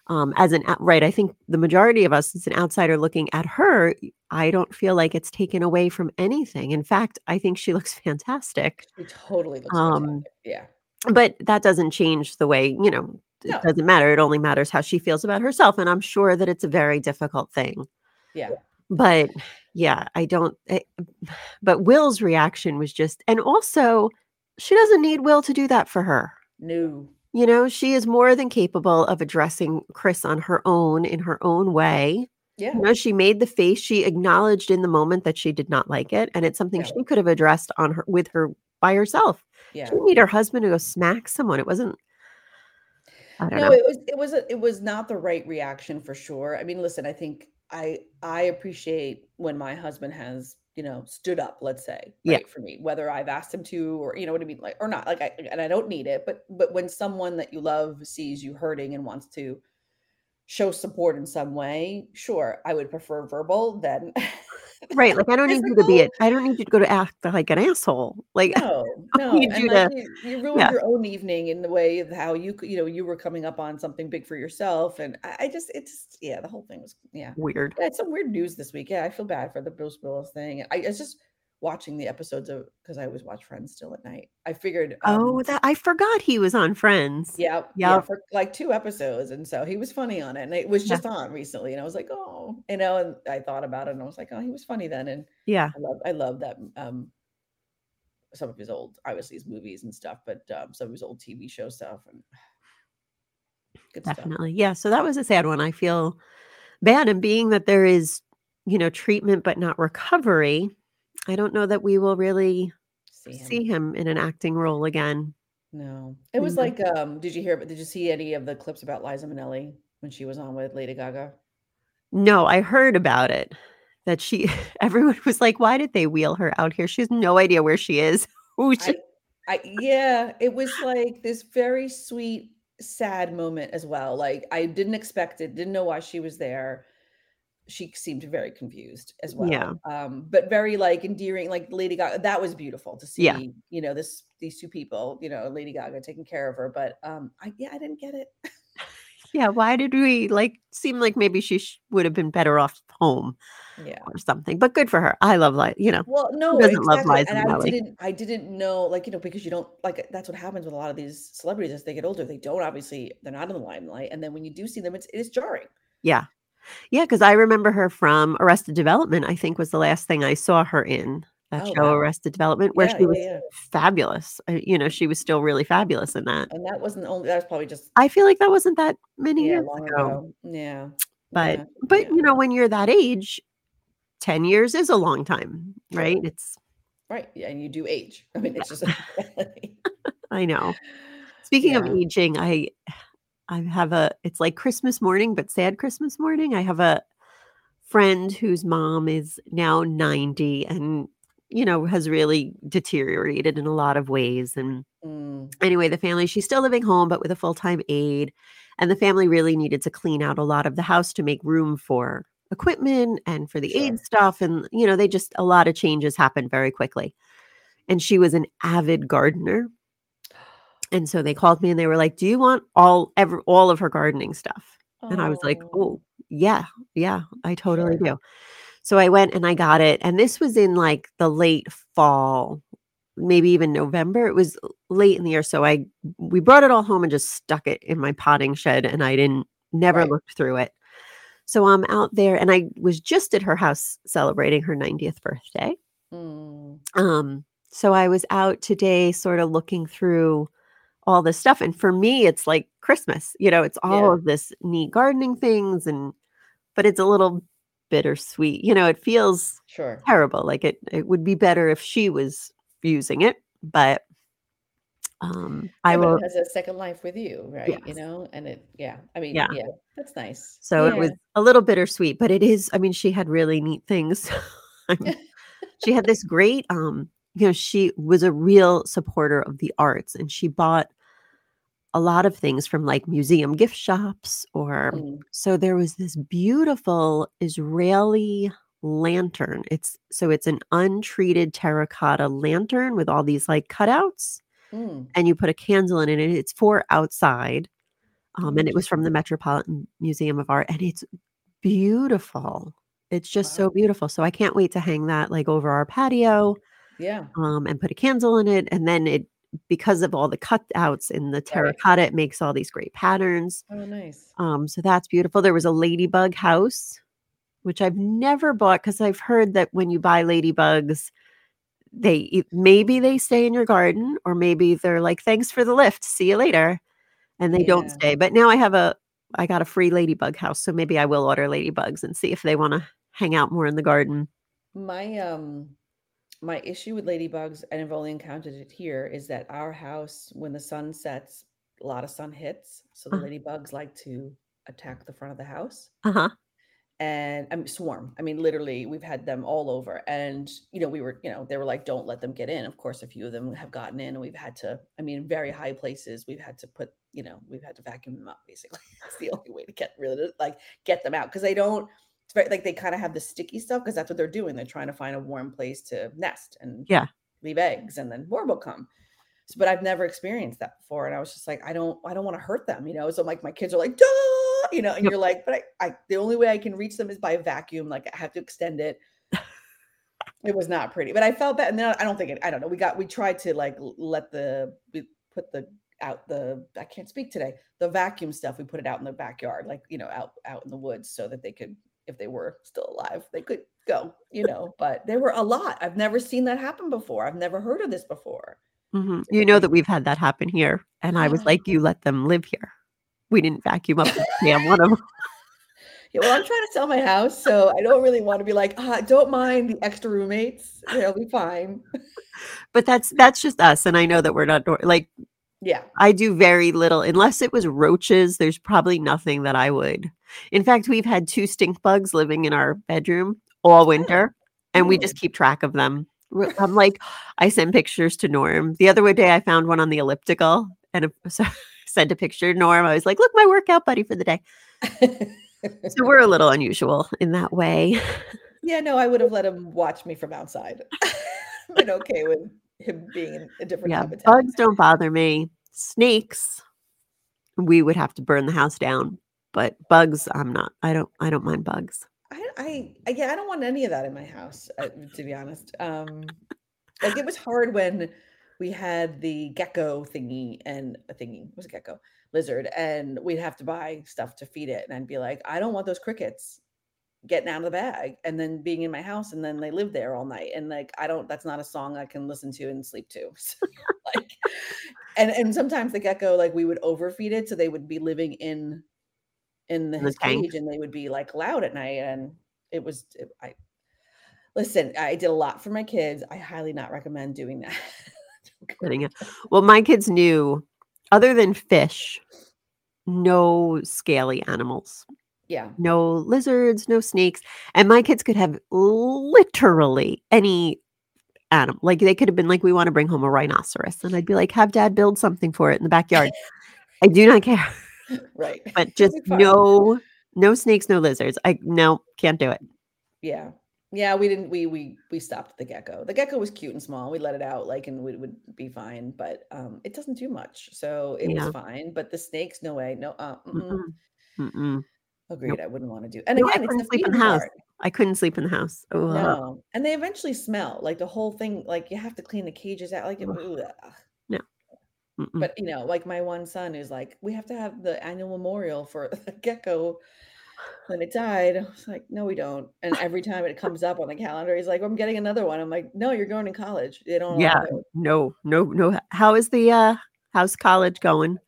Speaker 1: Um, as an right, I think the majority of us as an outsider looking at her, I don't feel like it's taken away from anything. In fact, I think she looks fantastic.
Speaker 2: She totally looks
Speaker 1: Um,
Speaker 2: fantastic. Yeah.
Speaker 1: but that doesn't change the way, you know, it
Speaker 2: No.
Speaker 1: doesn't matter. It only matters how she feels about herself, and I'm sure that it's a very difficult thing.
Speaker 2: Yeah.
Speaker 1: But yeah, I don't eh, but Will's reaction was just and also she doesn't need Will to do that for her.
Speaker 2: No.
Speaker 1: You know, she is more than capable of addressing Chris on her own in her own way.
Speaker 2: Yeah.
Speaker 1: You know, she made the face, she acknowledged in the moment that she did not like it, and it's something
Speaker 2: Yeah.
Speaker 1: she could have addressed on her with her by herself. Yeah. She
Speaker 2: Yeah.
Speaker 1: didn't need her husband to go smack someone. It wasn't I don't
Speaker 2: No,
Speaker 1: know.
Speaker 2: it was it was a, it was not the right reaction for sure. I mean, listen, I think I I appreciate when my husband has, you know, stood up, let's say,
Speaker 1: Yeah.
Speaker 2: for me, whether I've asked him to or you know what I mean, like or not. Like I and I don't need it, but but when someone that you love sees you hurting and wants to show support in some way, sure, I would prefer verbal than
Speaker 1: Right, like, I don't need you to be it. I don't need you to go to act like an asshole. Like,
Speaker 2: No,
Speaker 1: I
Speaker 2: no,
Speaker 1: need
Speaker 2: and
Speaker 1: you
Speaker 2: like
Speaker 1: to
Speaker 2: you, ruined
Speaker 1: yeah,
Speaker 2: your own evening in the way of how you you know, you were coming up on something big for yourself, and I, I just, it's, yeah, the whole thing was, yeah,
Speaker 1: weird.
Speaker 2: yeah, it's some weird news this week. Yeah, I feel bad for the Bruce Willis thing. I, I was just watching the episodes of because I always watch Friends still at night. I figured, um,
Speaker 1: Oh, that I forgot he was on Friends.
Speaker 2: yeah, yeah, for like two episodes, and so he was funny on it, and it was
Speaker 1: Yeah.
Speaker 2: just on recently, and I was like, oh, you know, and I thought about it, and I was like, oh, he was funny then, and
Speaker 1: Yeah,
Speaker 2: I love, I love that, um, some of his old, obviously his movies and stuff, but um, some of his old TV show stuff and good stuff.
Speaker 1: definitely. Yeah, so that was a sad one. I feel bad, and being that there is, you know, treatment but not recovery, I don't know that we will really
Speaker 2: See him.
Speaker 1: see him in an acting role again.
Speaker 2: No, it was
Speaker 1: know?
Speaker 2: like, um, did you hear? Did you see any of the clips about Liza Minnelli when when she was on with Lady Gaga?
Speaker 1: No, I heard about it. That she everyone was like, "Why did they wheel her out here? She has no idea where she is." Who she
Speaker 2: I, I yeah, it was like this very sweet, sad moment as well. Like I didn't expect it, didn't know why she was there. She seemed very confused as well. Yeah. Um, but very like endearing, like Lady Gaga. That was beautiful to see. Yeah. you know, this these two people, you know, Lady Gaga taking care of her. But um, I yeah, I didn't get it.
Speaker 1: Yeah, why did we like seem like maybe she sh would have been better off home
Speaker 2: Yeah.
Speaker 1: or something, but good for her. I love Li you know,
Speaker 2: Well,
Speaker 1: who
Speaker 2: no,
Speaker 1: doesn't love
Speaker 2: exactly,
Speaker 1: Liza
Speaker 2: and I didn't I didn't know, like, you know, because you don't like, that's what happens with a lot of these celebrities as they get older, they don't obviously they're not in the limelight, and then when you do see them, it's it is jarring.
Speaker 1: Yeah. Yeah, 'cause I remember her from Arrested Development, I think was the last thing I saw her in, that
Speaker 2: Oh,
Speaker 1: show,
Speaker 2: wow.
Speaker 1: Arrested Development, where
Speaker 2: Yeah,
Speaker 1: she was
Speaker 2: yeah.
Speaker 1: fabulous. Uh, you know, she was still really fabulous in that.
Speaker 2: And that wasn't only that was probably just
Speaker 1: I feel like that wasn't that many
Speaker 2: yeah,
Speaker 1: years ago.
Speaker 2: ago. Yeah.
Speaker 1: But
Speaker 2: Yeah,
Speaker 1: but,
Speaker 2: yeah.
Speaker 1: you know, when you're that age, 10 years is a long time, right? It's
Speaker 2: Right, yeah, and you do age. I mean, it's just.
Speaker 1: I know. Speaking of aging, I I have a it's like Christmas morning, but sad Christmas morning. I have a friend whose mom is now 90 and, you know, has really deteriorated in a lot of ways, and
Speaker 2: Mm,
Speaker 1: anyway, the family she's still living home, but with a full-time aide, and the family really needed to clean out a lot of the house to make room for equipment and for the aide
Speaker 2: sure.
Speaker 1: stuff, and, you know, they just a lot of changes happened very quickly. And she was an avid gardener. And so they called me and they were like, "Do you want all ever all of her gardening stuff?" And I was like,
Speaker 2: Oh,
Speaker 1: "Oh, yeah, yeah, I totally
Speaker 2: sure.
Speaker 1: do." So I went and I got it, and this was in, like, the late fall, maybe even November. It was late in the year, so I we brought it all home and just stuck it in my potting shed, and I didn't never
Speaker 2: Right.
Speaker 1: looked through it. So I'm out there, and I was just at her house celebrating her 90th birthday.
Speaker 2: Mm,
Speaker 1: Um, so I was out today sorta looking through all this stuff, and for me, it's like Christmas, you know, it's all
Speaker 2: yeah,
Speaker 1: of this neat gardening things and but it's a little bittersweet, you know, it feels
Speaker 2: sure.
Speaker 1: terrible, like it it would be better if she was using it, but um, I
Speaker 2: Yeah,
Speaker 1: will
Speaker 2: it has a second life with you, right? You know, and it yeah, I mean,
Speaker 1: Yeah.
Speaker 2: yeah, that's nice.
Speaker 1: So it was a little bittersweet, but it is I mean, she had really neat things. I'm she had this great, um you know, she was a real supporter of the arts, and she bought a lot of things from, like, museum gift shops or
Speaker 2: Mm,
Speaker 1: so there was this beautiful Israeli lantern. It's so it's an untreated terracotta lantern with all these, like, cutouts,
Speaker 2: mm.
Speaker 1: and you put a candle in it, and it's for outside, um, and it was from the Metropolitan Museum of Art, and it's beautiful. It's just so beautiful, so I can't wait to hang that, like, over our patio,
Speaker 2: Yeah,
Speaker 1: um, and put a candle in it, and then it because of all the cutouts in the
Speaker 2: right.
Speaker 1: terracotta, it makes all these great patterns.
Speaker 2: Oh, nice.
Speaker 1: Um, so that's beautiful. There was a ladybug house, which I've never bought because I've heard that when you buy ladybugs, they maybe they stay in your garden or maybe they're like, "Thanks for the lift. See you later," and they don't stay. But now I have a I got a free ladybug house, so maybe I will order ladybugs and see if they wanna hang out more in the garden.
Speaker 2: My, um my issue with ladybugs, and I've only encountered it here, is that our house, when the sun sets, a lot of sun hits, so the
Speaker 1: Uh
Speaker 2: ladybugs like to attack the front of the house
Speaker 1: Uh-huh.
Speaker 2: and I mean, swarm. I mean, literally, we've had them all over. And, you know, we were, you know, they were like, don't let them get in. Of course, a few of them have gotten in, and we've had to, I mean, very high places, we've had to put, you know, we've had to vacuum them up, basically. That's the only way to get it, like get them out. Cause they don't, it's very like they kind of have the sticky stuff because that's what they're doing. They're trying to find a warm place to nest and
Speaker 1: Yeah.
Speaker 2: leave eggs, and then more will come. So, but I've never experienced that before. And I was just like, I don't, I don't want to hurt them, you know. So like my kids are like, Duh! you know, and
Speaker 1: Yep.
Speaker 2: you're like, but I, I the only way I can reach them is by vacuum. Like I have to extend it. It was not pretty, but I felt that, and then I don't think it. I don't know. We got we tried to like let the we put the out the I can't speak today. The vacuum stuff we put it out in the backyard, like you know, out out in the woods, so that they could, if they were still alive, they could go. You know, but there were a lot. I've never seen that happen before. I've never heard of this before.
Speaker 1: Mhm. You know that we've had that happen here, and I was like, "You let them live here." We didn't vacuum up damn one of them.
Speaker 2: Yeah, well, I'm trying to sell my house, so I don't really want to be like, ah, don't mind the extra roommates. They'll be fine.
Speaker 1: But that's that's just us, and I know that we're not like,
Speaker 2: Yeah.
Speaker 1: I do very little unless it was roaches, there's probably nothing that I would. In fact, we've had 2 stink bugs living in our bedroom all winter, and we just keep track of them. I'm like I send pictures to Norm. The other day, I found one on the elliptical, and so sent a picture to Norm. I was like, "Look, my workout buddy for the day." So we're a little unusual in that way.
Speaker 2: Yeah, no, I would have let him watch me from outside. Been okay with him being in a different
Speaker 1: Yeah,
Speaker 2: habitat.
Speaker 1: bugs don't bother me. Snakes, we would have to burn the house down, but bugs, I'm not. I don't I don't mind bugs.
Speaker 2: I I yeah, I don't want any of that in my house, uh, to be honest. Um, like, it was hard when we had the gecko thingy and a thingy, it was a gecko, lizard, and we'd have to buy stuff to feed it, and I'd be like, "I don't want those crickets getting out of the bag and then being in my house, and then they live there all night," and, like, I don't that's not a song I can listen to and sleep to. So, like and and sometimes the gecko, like, we would overfeed it, so they would be living in in the
Speaker 1: the
Speaker 2: his
Speaker 1: tank.
Speaker 2: cage, and they would be, like, loud at night, and it was it I listen, I did a lot for my kids. I highly not recommend doing that. Don't go
Speaker 1: Getting it.
Speaker 2: there.
Speaker 1: Well, my kids knew other than fish, no scaly animals.
Speaker 2: Yeah.
Speaker 1: No lizards, no snakes, and my kids could have literally any animal. Like, they could have been like, "We wanna bring home a rhinoceros," and I'd be like, "Have dad build something for it in the backyard." I do not care,
Speaker 2: Right.
Speaker 1: but just no no snakes, no lizards. I no, can't do it.
Speaker 2: Yeah. Yeah, we didn't we we we stopped the gecko. The gecko was cute and small. We let it out, like, and we would be fine, but, um, it doesn't do much, so it was fine, but the snakes, no way. No, uh, mm-mm.
Speaker 1: Mm-mm.
Speaker 2: Agreed,
Speaker 1: Nope.
Speaker 2: I wouldn't wanna do and
Speaker 1: No,
Speaker 2: again, it's the
Speaker 1: couldn't sleep in the house.
Speaker 2: part.
Speaker 1: I couldn't sleep in the house. Ugh.
Speaker 2: No, and they eventually smell, like, the whole thing like, you have to clean the cages out, like,
Speaker 1: ugh. No. Mm-mm.
Speaker 2: But, you know, like, my one son is like, "We have to have the annual memorial for the gecko when it died." I was like, "No, we don't," and every time it comes up on the calendar, he's like, "I'm getting another one." I'm like, "No, you're going to college. They don't
Speaker 1: Yeah. No, no, no. How is the, uh how's college going?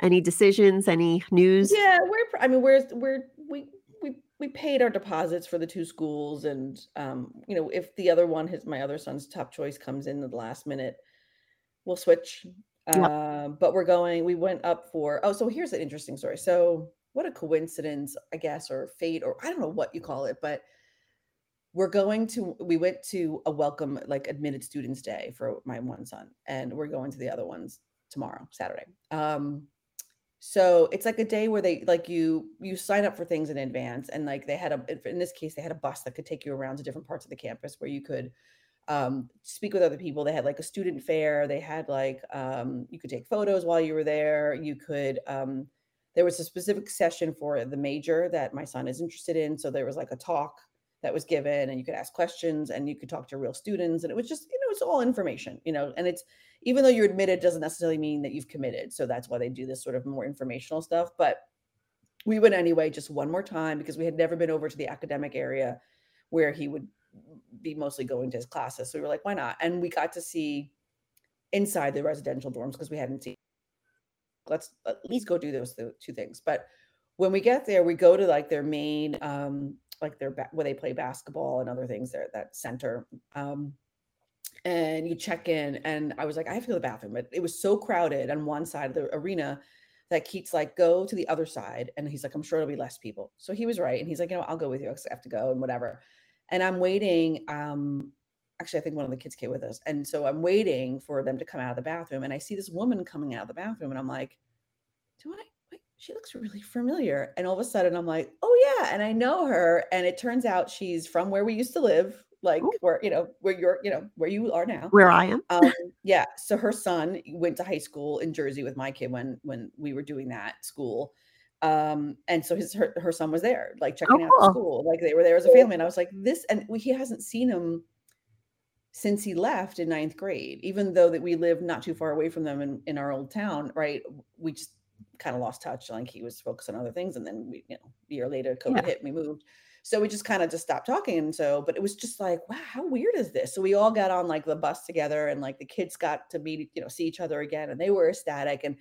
Speaker 1: Any decisions? Any news?
Speaker 2: Yeah, we're. I mean, we're we're we we we paid our deposits for the 2 schools and, um, you know, if the other one his my other son's top choice comes in at the last minute, we'll switch.
Speaker 1: Yep.
Speaker 2: Um, but we're going we went up for oh, so here's an interesting story. So, what a coincidence, I guess, or fate, or I don't know what you call it, but we're going to we went to a welcome, like, admitted students day for my one son, and we're going to the other ones tomorrow, Saturday. Um, so it's like a day where they like you you sign up for things in advance and like they had a in this case they had a bus that could take you around to different parts of the campus where you could um speak with other people. They had like a student fair. They had like um you could take photos while you were there. You could um there was a specific session for the major that my son is interested in. So there was like a talk that was given and you could ask questions and you could talk to real students and it was just you know it's all information you know and it's even though you're admitted doesn't necessarily mean that you've committed so that's why they do this sort of more informational stuff but we went anyway just one more time because we had never been over to the academic area where he would be mostly going to his classes so we were like why not? And we got to see inside the residential dorms because we hadn't seen let's at least go do those two things. But when we get there we go to like their main um like their where they play basketball and other things there that center um and you check in and i was like i have to go to the bathroom but it was so crowded on one side of the arena that Keith's like go to the other side and he's like i'm sure it'll be less people so he was right and he's like you know i'll go with you i have to go and whatever and i'm waiting um actually i think one of the kids came with us and so i'm waiting for them to come out of the bathroom and i see this woman coming out of the bathroom and i'm like do I? Wait, she looks really familiar. And all of a sudden, I'm like, oh yeah, and I know her. And it turns out she's from where we used to live, like
Speaker 1: Ooh.
Speaker 2: where you know where you're, you know where you are now.
Speaker 1: Where I am?
Speaker 2: Um, yeah. So her son went to high school in Jersey with my kid when when we were doing that school. Um, and so his her, her son was there, like
Speaker 1: Oh,
Speaker 2: checking out the
Speaker 1: cool.
Speaker 2: school, like they were there as a family. And I was like, this, and he hasn't seen him since he left in ninth grade, even though that we live not too far away from them in, in our old town, right? We just kind of lost touch. Like he was focused on other things. And then we, you know, a year later, COVID
Speaker 1: Yeah.
Speaker 2: hit and we moved. So we just kind of just stopped talking. And so, but it was just like, wow, how weird is this? So we all got on like the bus together and like the kids got to meet, you know, see each other again and they were ecstatic. And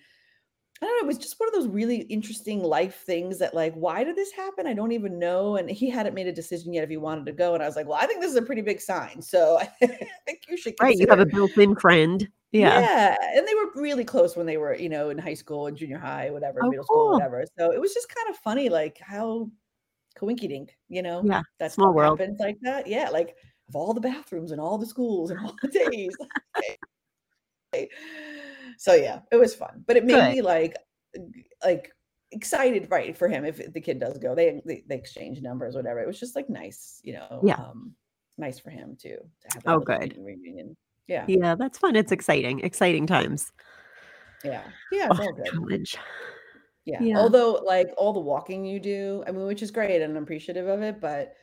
Speaker 2: I don't know, it was just one of those really interesting life things that like, why did this happen? I don't even know. And he hadn't made a decision yet if he wanted to go. And I was like, well, I think this is a pretty big sign. So I think you should
Speaker 1: Right, you have a built-in friend. Yeah.
Speaker 2: Yeah, and they were really close when they were, you know, in high school and junior high, whatever,
Speaker 1: Oh,
Speaker 2: middle school, whatever. So it was just kind of funny, like how coinkydink, you know,
Speaker 1: Yeah,
Speaker 2: that
Speaker 1: small world.
Speaker 2: happens like that. Yeah, like of all the bathrooms and all the schools and all the days. So yeah, it was fun, but it made
Speaker 1: Good.
Speaker 2: me like like excited, right, for him if the kid does go. They they they exchange numbers, whatever. It was just like nice, you know,
Speaker 1: Yeah.
Speaker 2: um, nice for him too to have
Speaker 1: Oh, good.
Speaker 2: reunion. Yeah.
Speaker 1: Yeah, that's fun. It's exciting, exciting times.
Speaker 2: Yeah. Yeah,
Speaker 1: Oh,
Speaker 2: all good.
Speaker 1: college.
Speaker 2: Yeah,
Speaker 1: Yeah.
Speaker 2: although, like, all the walking you do, I mean, which is great, and I'm appreciative of it, but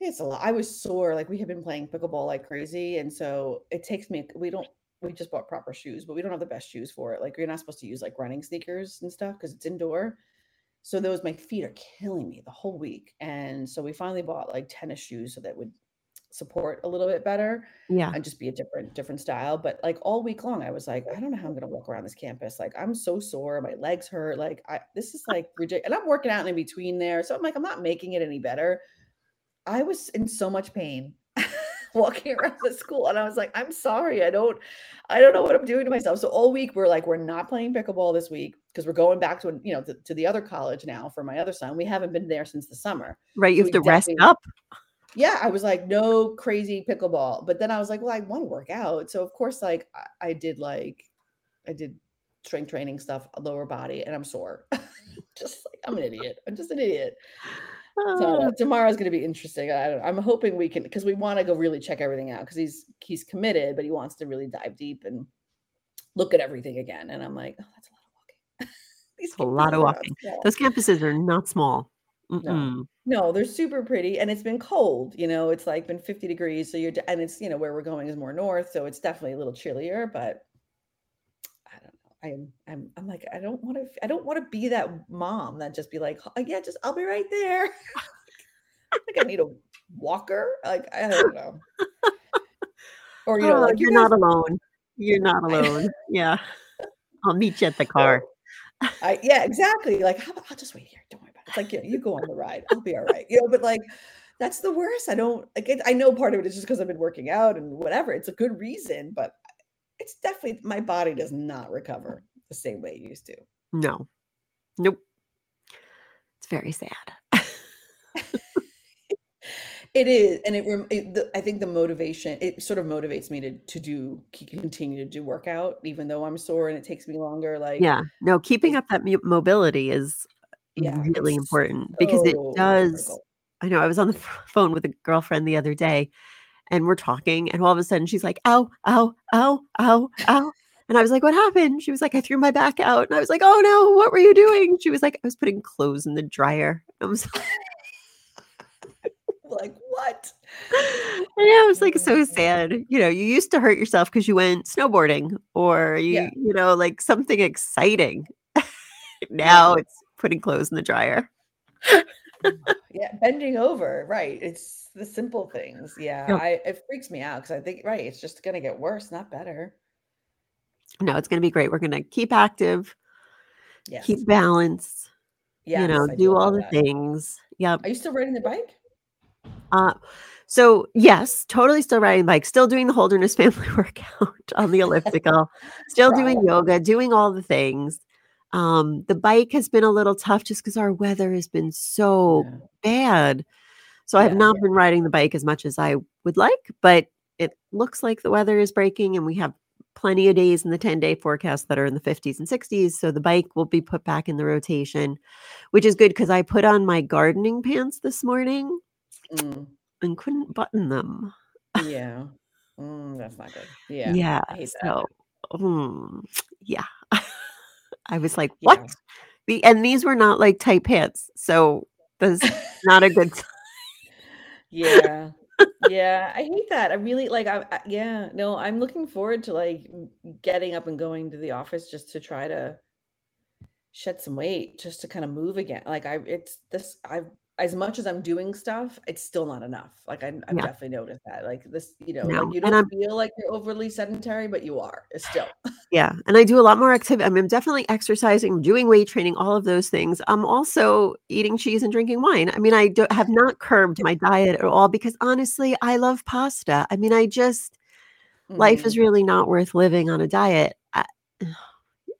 Speaker 2: it's a lot. I was sore, like, we have been playing pickleball like crazy, and so it takes me we don't we just bought proper shoes, but we don't have the best shoes for it. Like, you're not supposed to use, like, running sneakers and stuff because it's indoor. So those my feet are killing me the whole week, and so we finally bought, like, tennis shoes so that would support a little bit better
Speaker 1: Yeah.
Speaker 2: and just be a different different style, but, like, all week long, I was like, "I don't know how I'm gonna walk around this campus, like, I'm so sore, my legs hurt, like, I this is, like, ridic" and I'm working out in between there, so I'm like, "I'm not making it any better." I was in so much pain walking around the school, and I was like, "I'm sorry, I don't I don't know what I'm doing to myself." So all week, we're like, "We're not playing pickleball this week because we're going back to you know, to to the other college now for my other son. We haven't been there since the summer.
Speaker 1: Right, you
Speaker 2: So
Speaker 1: have to rest up.
Speaker 2: Yeah, I was like, "No crazy pickleball," but then I was like, "Well, I wanna work out." So, of course, like, I I did, like I did strength training stuff, lower body, and I'm sore. Just like I'm an idiot. I'm just an idiot. So
Speaker 1: Ah.
Speaker 2: tomorrow's gonna be interesting. I don't I'm hoping we can because we wanna go really check everything out because he's he's committed, but he wants to really dive deep and look at everything again, and I'm like, "Oh, that's a lot of walking." These
Speaker 1: a lot of walking. Those campuses are not small.
Speaker 2: No. No, they're super pretty, and it's been cold, you know, it's, like, been 50 degrees, so you're d and it's, you know, where we're going is more north, so it's definitely a little chillier, but I don't know. I'm I'm I'm like, I don't wanna I don't wanna be that mom that just be like, "Oh, yeah, just I'll be right there." Like, I need a walker? Like, I don't know. Or, you know,
Speaker 1: Oh,
Speaker 2: like, "You
Speaker 1: you're
Speaker 2: guys"
Speaker 1: not alone. You're not alone. Yeah. I'll meet you at the car.
Speaker 2: I yeah, exactly, like, "How about I'll just wait here, don't worry about it." It's like, "Yeah, you go on the ride, I'll be alright." You know, but, like, that's the worst. I don't like, it I know part of it is just because I've been working out and whatever, it's a good reason, but it's definitely my body does not recover the same way it used to.
Speaker 1: No. Nope. It's very sad.
Speaker 2: It is, and it rem it the I think the motivation it sort of motivates me to to do continue to do workout even though I'm sore and it takes me longer, like,
Speaker 1: Yeah. No, keeping up that mobility is
Speaker 2: Yeah,
Speaker 1: really important because it does
Speaker 2: critical.
Speaker 1: I know I was on the phone with a girlfriend the other day, and we're talking, and all of a sudden she's like, "Ow, ow, ow, ow, ow." And I was like, "What happened?" She was like, "I threw my back out." And I was like, "Oh, no. What were you doing?" She was like, "I was putting clothes in the dryer." I was
Speaker 2: Like, "What?"
Speaker 1: Yeah, it was, like, so
Speaker 2: mm.
Speaker 1: sad. You know, you used to hurt yourself because you went snowboarding or
Speaker 2: Yeah.
Speaker 1: you you know, like, something exciting. Now it's putting clothes in the dryer.
Speaker 2: Yeah, bending over, right, it's the simple things. Yeah. I it freaks me out because I think right, it's just gonna get worse, not better.
Speaker 1: No, it's gonna be great. We're gonna keep active,
Speaker 2: Yes.
Speaker 1: keep balance, you know,
Speaker 2: I do
Speaker 1: all the
Speaker 2: that.
Speaker 1: things. Yep.
Speaker 2: Are you still riding the bike?
Speaker 1: Uh, so, yes, totally still riding bike, still doing the Holderness family workout on the elliptical, still doing yoga, doing all the things. Um, the bike has been a little tough just because our weather has been so
Speaker 2: Yeah.
Speaker 1: bad. So, I have
Speaker 2: Yeah.
Speaker 1: not been riding the bike as much as I would like, but it looks like the weather is breaking, and we have plenty of days in the ten-day forecast that are in the 50s and 60s, so the bike will be put back in the rotation, which is good because I put on my gardening pants this morning
Speaker 2: Mm.
Speaker 1: and couldn't button them.
Speaker 2: Yeah. Mm, that's not good. Yeah,
Speaker 1: Yeah,
Speaker 2: I hate that.
Speaker 1: so, mm, yeah. I was like, "What?"
Speaker 2: Yeah.
Speaker 1: The and these were not, like, tight pants, so this not a good sign.
Speaker 2: Yeah. Yeah, I hate that. I really like, I I yeah, no, I'm looking forward to, like, getting up and going to the office just to try to shed some weight, just to kinda move again. Like, I it's this I've as much as I'm doing stuff, it's still not enough. Like, I'm I've
Speaker 1: Yeah.
Speaker 2: definitely noticed that. Like, this you know, like, you don't feel like you're overly sedentary, but you are, uh, still.
Speaker 1: Yeah, and I do a lot more activi I mean, I'm definitely exercising, doing weight training, all of those things. I'm also eating cheese and drinking wine. I mean, I do have not curbed my diet at all because, honestly, I love pasta. I mean, I just life
Speaker 2: Mhm.
Speaker 1: is really not worth living on a diet. I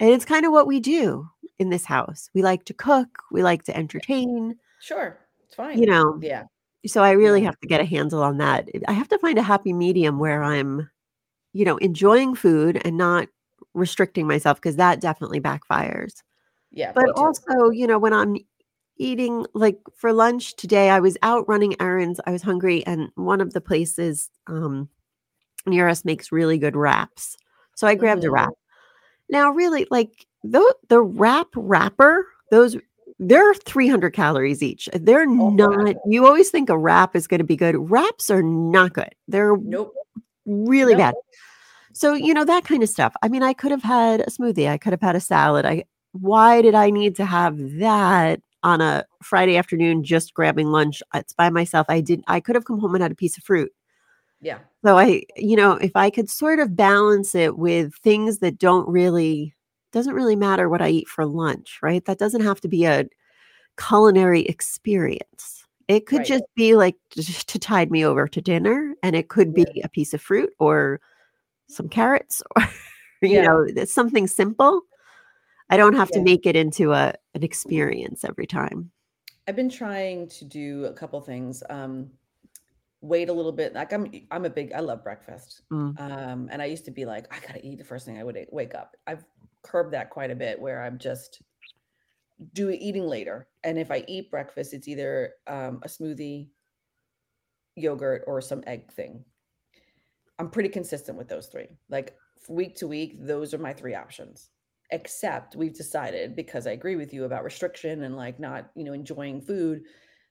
Speaker 1: and it's kinda what we do in this house. We like to cook, we like to entertain,
Speaker 2: Sure. It's
Speaker 1: you know?
Speaker 2: Yeah.
Speaker 1: So I really
Speaker 2: Yeah.
Speaker 1: have to get a handle on that. I have to find a happy medium where I'm, you know, enjoying food and not restricting myself because that definitely backfires.
Speaker 2: Yeah,
Speaker 1: But also, you know, when I'm eating like for lunch today, I was out running errands. I was hungry, and one of the places um, near us makes really good wraps. So I grabbed a
Speaker 2: Mhm.
Speaker 1: wrap. Now, really, like the the wrap wrapper, those they're 300 calories each. They're
Speaker 2: Oh,
Speaker 1: not.
Speaker 2: God.
Speaker 1: You always think a wrap is going to be good. Wraps are not good. They're
Speaker 2: Nope.
Speaker 1: really
Speaker 2: Nope.
Speaker 1: bad. So, you know, that kind of stuff. I mean, I could have had a smoothie, I could have had a salad. I why did I need to have that on a Friday afternoon just grabbing lunch? It's by myself. I didn't I could have come home and had a piece of fruit.
Speaker 2: Yeah.
Speaker 1: So I, you know, if I could sort of balance it with things that don't really doesn't really matter what I eat for lunch, right? That doesn't have to be a culinary experience. It could
Speaker 2: Right.
Speaker 1: just be like just to tide me over to dinner and it could
Speaker 2: Yeah.
Speaker 1: be a piece of fruit or some carrots or you
Speaker 2: Yeah.
Speaker 1: know, it's something simple. I don't have to make it into a an experience every time.
Speaker 2: I've been trying to do a couple things. Um, wait a little bit. Like I'm I'm a big I love breakfast.
Speaker 1: Mm.
Speaker 2: Um, and I used to be like, I gotta eat the first thing I would wake up. I've curbed that quite a bit where I'm just do eating later. And if I eat breakfast, it's either um, a smoothie, yogurt, or some egg thing. I'm pretty consistent with those three. Like week to week, those are my three options. Except we've decided because I agree with you about restriction and like not, you know, enjoying food.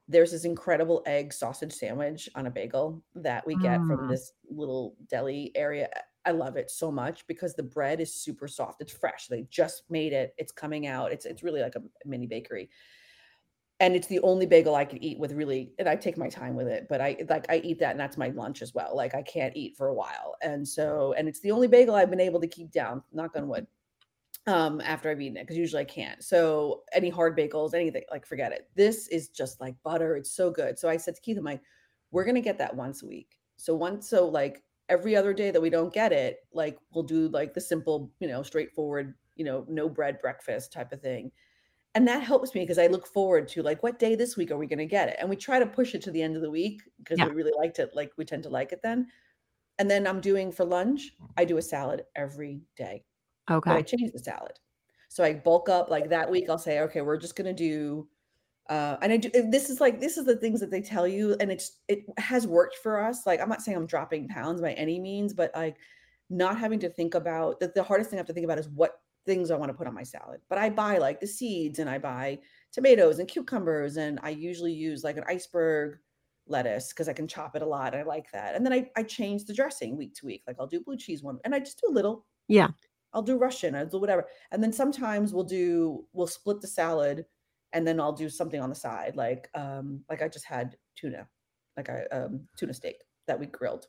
Speaker 2: There's this incredible egg sausage sandwich on a bagel that we get from
Speaker 1: Mm.
Speaker 2: this little deli area. I love it so much because the bread is super soft. It's fresh. They just made it. It's coming out. It's it's really like a mini bakery and it's the only bagel I could eat with really and I take my time with it, but I like I eat that and that's my lunch as well. Like I can't eat for a while. And so and it's the only bagel I've been able to keep down, knock on wood, um, after I've eaten it, because usually I can't. So any hard bagels, anything, like forget it. This is just like butter. It's so good. So I said to Keith, I'm like, we're gonna get that once a week. So once so like every other day that we don't get it, like we'll do like the simple, you know, straightforward, you know, no bread breakfast type of thing and that helps me because I look forward to like what day this week are we going to get it? And we try to push it to the end of the week because
Speaker 1: Yeah.
Speaker 2: we really liked it. Like we tend to like it then. And then I'm doing for lunch, I do a salad every day, but I
Speaker 1: Okay.
Speaker 2: change the salad. So I bulk up like that week. I'll say, okay, we're just going to do. Uh, and I do. This is like this is the things that they tell you, and it's it has worked for us. Like I'm not saying I'm dropping pounds by any means, but like not having to think about that. The hardest thing I have to think about is what things I want to put on my salad. But I buy like the seeds and I buy tomatoes and cucumbers. And I usually use like an iceberg lettuce because I can chop it a lot. I like that. And then I, I change the dressing week to week. Like I'll do blue cheese one and I just do a little.
Speaker 1: Yeah.
Speaker 2: I'll do Russian, I'll do whatever. And then sometimes we'll do we'll split the salad and then I'll do something on the side. Like um, like I just had tuna, like I um tuna steak that we grilled.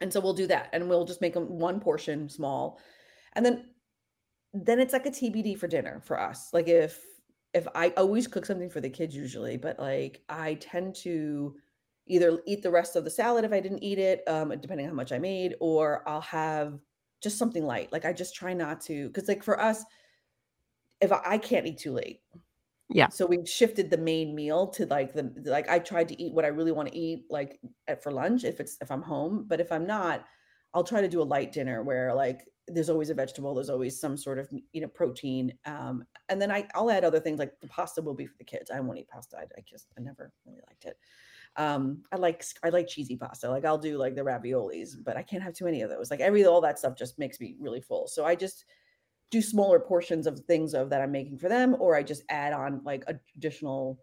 Speaker 2: And so we'll do that and we'll just make them one portion small. And then then it's like a TBD for dinner for us. Like if if I always cook something for the kids usually, but like I tend to either eat the rest of the salad if I didn't eat it, um, depending on how much I made, or I'll have just something light. Like I just try not to, because like for us, if I, I can't eat too late,
Speaker 1: Yeah.
Speaker 2: so we shifted the main meal to like the like I tried to eat what I really want to eat like at, for lunch if it's if I'm home, but if I'm not, I'll try to do a light dinner where like there's always a vegetable, there's always some sort of you know protein, um, and then I I'll add other things like the pasta will be for the kids. I won't eat pasta. I, I just I never really liked it. Um, I like I like cheesy pasta. Like I'll do like the raviolis, but I can't have too many of those. Like every all that stuff just makes me really full. So I just do smaller portions of things of that I'm making for them, or I just add on like additional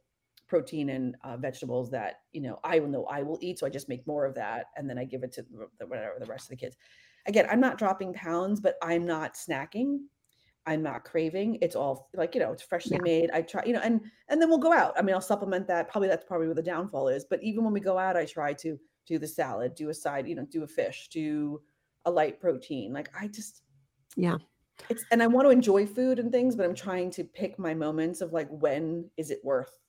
Speaker 2: protein and uh, vegetables that you know I will know I will eat. So I just make more of that, and then I give it to the, whatever the rest of the kids. Again, I'm not dropping pounds, but I'm not snacking. I'm not craving. It's all like you know, it's freshly
Speaker 1: Yeah.
Speaker 2: made. I try, you know, and and then we'll go out. I mean, I'll supplement that. Probably that's probably where the downfall is. But even when we go out, I try to do the salad, do a side, you know, do a fish, do a light protein. Like I just
Speaker 1: Yeah.
Speaker 2: it's and I want to enjoy food and things, but I'm trying to pick my moments of like when is it worth?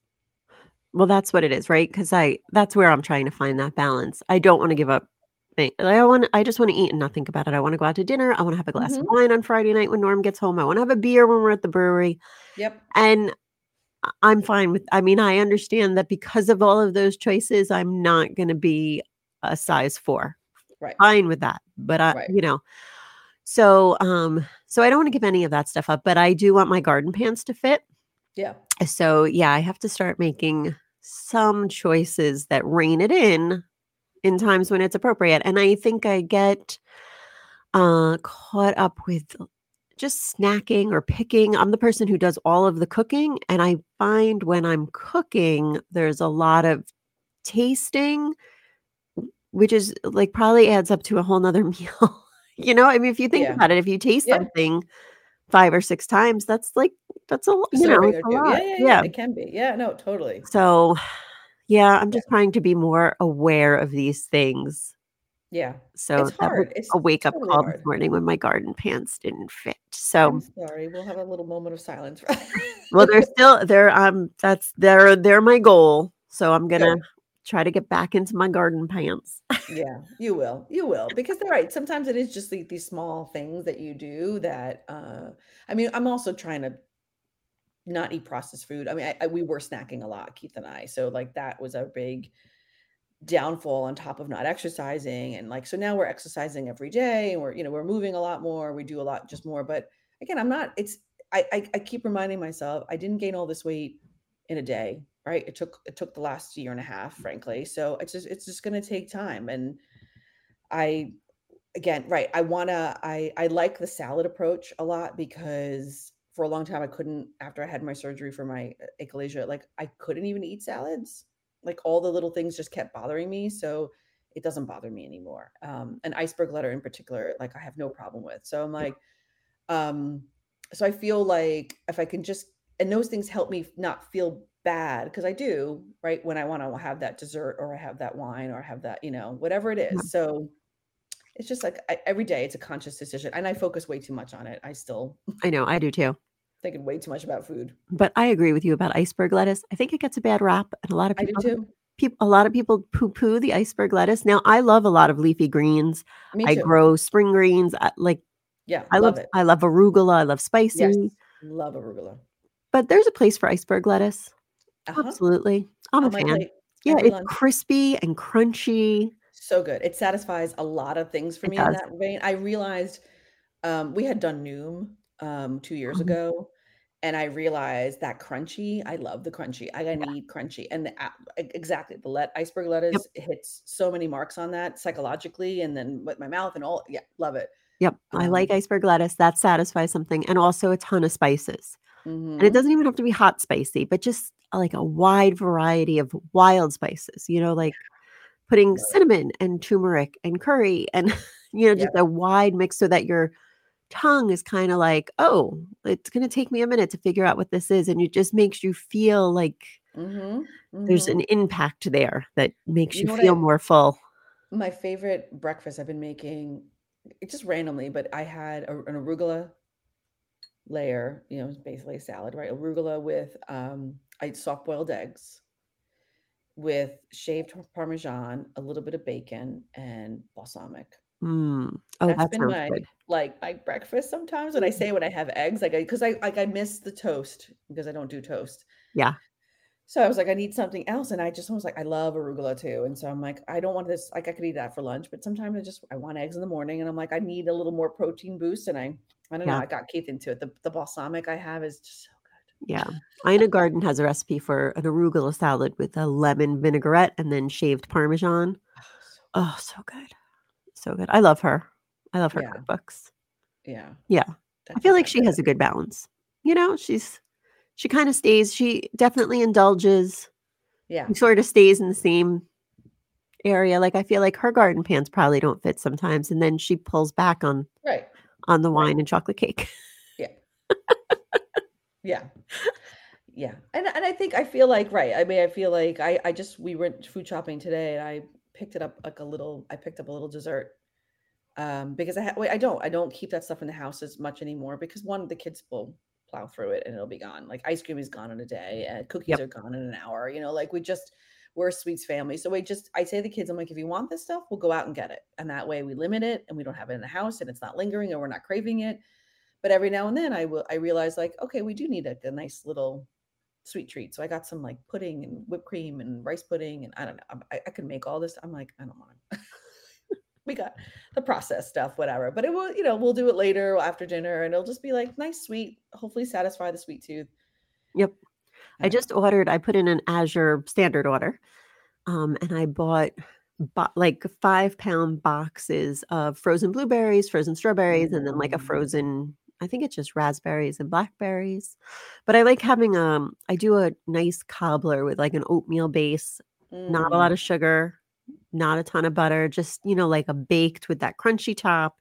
Speaker 1: Well, that's what it is, right? Because I that's where I'm trying to find that balance. I don't want to give up Like, I want I just wanna eat and not think about it. I wanna go out to dinner. I wanna have a glass of
Speaker 2: Mhm.
Speaker 1: wine on Friday night when Norm gets home. I wanna have a beer when we're at the brewery.
Speaker 2: Yep.
Speaker 1: And I'm fine with I mean, I understand that because of all of those choices, I'm not gonna be a size 4.
Speaker 2: Right.
Speaker 1: Fine with that. But I
Speaker 2: Right.
Speaker 1: you know, so, um, so I don't wanna give any of that stuff up, but I do want my garden pants to fit.
Speaker 2: Yeah.
Speaker 1: So, yeah, I have to start making some choices that rein it in, in times when it's appropriate. And I think I get, uh, caught up with just snacking or picking. I'm the person who does all of the cooking, and I find when I'm cooking, there's a lot of tasting, which is, like, probably adds up to a whole 'nother meal. You know? I mean, if you think
Speaker 2: Yeah.
Speaker 1: about it, if you taste
Speaker 2: Yeah.
Speaker 1: something 5 or 6 times, that's like that's a you know,
Speaker 2: serving
Speaker 1: it's
Speaker 2: or
Speaker 1: a
Speaker 2: 2.
Speaker 1: lot.
Speaker 2: Yeah, yeah, yeah. It can be. Yeah, no, totally.
Speaker 1: So, yeah, I'm just trying to be more aware of these things.
Speaker 2: Yeah.
Speaker 1: So
Speaker 2: It's hard. It's
Speaker 1: a wake-up
Speaker 2: totally
Speaker 1: call this morning when my garden pants didn't fit.
Speaker 2: I'm
Speaker 1: So
Speaker 2: sorry. We'll have a little moment of silence.
Speaker 1: well, they're still they're, um, that's they're they're my goal. So I'm gonna
Speaker 2: Good.
Speaker 1: try to get back into my garden pants.
Speaker 2: Yeah, you will. You will because they're right. Sometimes it is just the these small things that you do that uh I mean, I'm also trying to not eat processed food. I mean, I, I we were snacking a lot, Keith and I. So like that was a big downfall on top of not exercising and like so now we're exercising every day and we're you know we're moving a lot more we do a lot just more but again i'm not it's I, I i keep reminding myself i didn't gain all this weight in a day right it took it took the last year and a half frankly so it's just it's just going to take time and i again right i want to i i like the salad approach a lot because for a long time i couldn't after i had my surgery for my uh, achalasia like i couldn't even eat salads. Like all the little things just kept bothering me so it doesn't bother me anymore. Um an iceberg letter in particular like i have no problem with. So i'm like um so i feel like if i can just and those things help me not feel bad because i do right when i want to have that dessert or i have that wine or I have that you know whatever it is. So it's just like I, every day it's a conscious decision and i focus way too much on it i still
Speaker 1: I know, I do too.
Speaker 2: thinking way too much about food
Speaker 1: But I agree with you about iceberg lettuce. I think it gets a bad rap, and a lot of
Speaker 2: i do
Speaker 1: people
Speaker 2: too
Speaker 1: peop a lot of people poo-poo the iceberg lettuce. Now, I love a lot of leafy greens.
Speaker 2: me
Speaker 1: I grow spring greens. I like
Speaker 2: yeah
Speaker 1: I
Speaker 2: love
Speaker 1: love
Speaker 2: it
Speaker 1: I love arugula. I love
Speaker 2: yes
Speaker 1: spicy.
Speaker 2: love arugula
Speaker 1: But there's a place for iceberg lettuce.
Speaker 2: uh-huh
Speaker 1: Absolutely. I'm a
Speaker 2: on
Speaker 1: fan.
Speaker 2: plate
Speaker 1: Yeah, it's
Speaker 2: lunch
Speaker 1: crispy and crunchy.
Speaker 2: So good. It satisfies a lot of things for
Speaker 1: It
Speaker 2: me in
Speaker 1: does.
Speaker 2: that vein. I realized um, we had done Noom um, two years
Speaker 1: Mhm.
Speaker 2: ago, and I realized that crunchy. I love the crunchy. I gotta need crunchy, and the, a- e- exactly the let iceberg
Speaker 1: Yep.
Speaker 2: lettuce hits so many marks on that psychologically, and then with my mouth and all. Yeah, love it.
Speaker 1: Yep. I like
Speaker 2: Um,
Speaker 1: iceberg lettuce. That satisfies something and also a ton of spices. And it
Speaker 2: mhm.
Speaker 1: doesn't even have to be hot spicy, but just uh, like a wide variety of wild spices, you know, like putting cinnamon and turmeric and curry and, you know, just
Speaker 2: Yep.
Speaker 1: a wide mix so that your tongue is kind of like, oh, it's going to take me a minute to figure out what this is. And it just makes you feel like
Speaker 2: hmm
Speaker 1: there's
Speaker 2: hmm
Speaker 1: an impact there that makes
Speaker 2: You
Speaker 1: you
Speaker 2: know
Speaker 1: feel
Speaker 2: I?
Speaker 1: more full.
Speaker 2: My favorite breakfast I've been making, it just randomly, but I had a, an arugula layer, you know, basically a salad, right? Arugula with um I soft boiled eggs with shaved parmesan, a little bit of bacon, and balsamic.
Speaker 1: Mm. Oh,
Speaker 2: That's
Speaker 1: that
Speaker 2: been my
Speaker 1: good.
Speaker 2: like my breakfast sometimes when I say when I have eggs, like I because I like I miss the toast because I don't do toast.
Speaker 1: Yeah.
Speaker 2: So I was like, I need something else. And I just was like, I love arugula too. And so I'm like, I don't want this, like I could eat that for lunch, but sometimes I just I want eggs in the morning and I'm like, I need a little more protein boost. And I I don't know, I got Keith into it. The the balsamic I have is just.
Speaker 1: Yeah. Ina Garten has a recipe for an arugula salad with a lemon vinaigrette and then shaved parmesan.
Speaker 2: Oh, so
Speaker 1: good. So good. I love her. I love her
Speaker 2: yeah,
Speaker 1: cookbooks.
Speaker 2: yeah.
Speaker 1: Yeah. I feel like she has a good balance. You know, she's she kind of stays, she definitely indulges.
Speaker 2: Yeah.
Speaker 1: She sort of stays in the same area. Like I feel like her garden pants probably don't fit sometimes, and then she pulls back on
Speaker 2: Right.
Speaker 1: on the
Speaker 2: Right.
Speaker 1: wine and chocolate cake.
Speaker 2: Yeah. Yeah. And and I think I feel like right. I mean, I feel like I I just we went food shopping today and I picked it up like a little I picked up a little dessert um because I ha- wait, I don't I don't keep that stuff in the house as much anymore because one the kids will plow through it and it'll be gone. Like ice cream is gone in a day and cookies
Speaker 1: Yep.
Speaker 2: are gone in an hour. You know, like we just we're a sweets family. So we just I say to the kids, I'm like, if you want this stuff, we'll go out and get it. And that way we limit it and we don't have it in the house and it's not lingering and we're not craving it. But every now and then I will I realize like, okay, we do need a, a nice little sweet treat. So I got some like pudding and whipped cream and rice pudding and I don't know. I, I can make all this. I'm like, I don't want to. we got the process stuff, whatever. But it will, you know, we'll do it later after dinner and it'll just be like nice, sweet, hopefully satisfy the sweet tooth.
Speaker 1: Yep. I just ordered, I put in an Azure standard order. Um, and I bought bo- like five pound boxes of frozen blueberries, frozen strawberries, and then like a frozen, I think it's just raspberries and blackberries. But I like having um I do a nice cobbler with like an oatmeal base, not a lot
Speaker 2: Mm.
Speaker 1: of sugar, not a ton of butter, just you know, like a baked with that crunchy top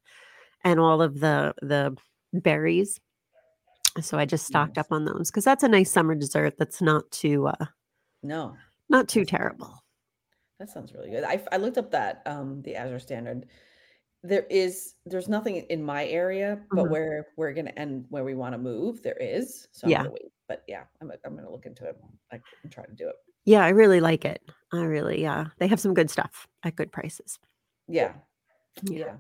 Speaker 1: and all of the the berries. So I just stocked
Speaker 2: Nice.
Speaker 1: up on those because that's a nice summer dessert that's not too uh
Speaker 2: No,
Speaker 1: not too terrible.
Speaker 2: That sounds really good. I, I looked up that um the Azure standard. There is there's nothing in my area, but
Speaker 1: Mhm.
Speaker 2: where we're gonna end where we want to move, there is. So
Speaker 1: Yeah.
Speaker 2: But yeah, I'm I'm gonna look into it. Like and try to do it.
Speaker 1: Yeah, I really like it. I really yeah. They have some good stuff at good prices.
Speaker 2: Yeah,
Speaker 1: Yeah.
Speaker 2: yeah.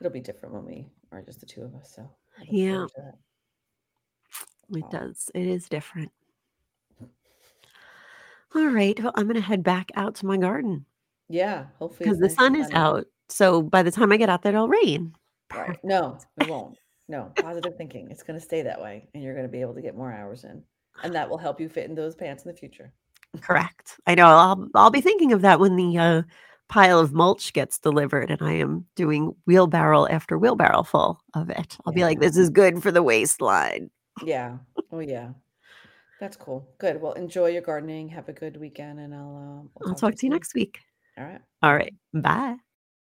Speaker 2: It'll be different when we are just the two of us. So
Speaker 1: Yeah,
Speaker 2: forward to that.
Speaker 1: it
Speaker 2: Aw.
Speaker 1: does. It is different. All right. Well, I'm gonna head back out to my garden
Speaker 2: Yeah, hopefully
Speaker 1: because the sun is out. So by the time I get out there, it'll rain.
Speaker 2: Right. No, it won't. No, positive thinking. It's going to stay that way and you're going to be able to get more hours in. And that will help you fit in those pants in the future.
Speaker 1: Correct. I know. I'll I'll be thinking of that when the uh, pile of mulch gets delivered, and I am doing wheelbarrow after wheelbarrow full of it. I'll be like, "This is good for the waistline."
Speaker 2: Yeah. Oh, yeah. That's cool. Good. Well, enjoy your gardening. Have a good weekend and I'll, uh, I'll
Speaker 1: I'll
Speaker 2: talk to
Speaker 1: talk
Speaker 2: you
Speaker 1: to you
Speaker 2: soon.
Speaker 1: next week.
Speaker 2: All right.
Speaker 1: All right. Bye.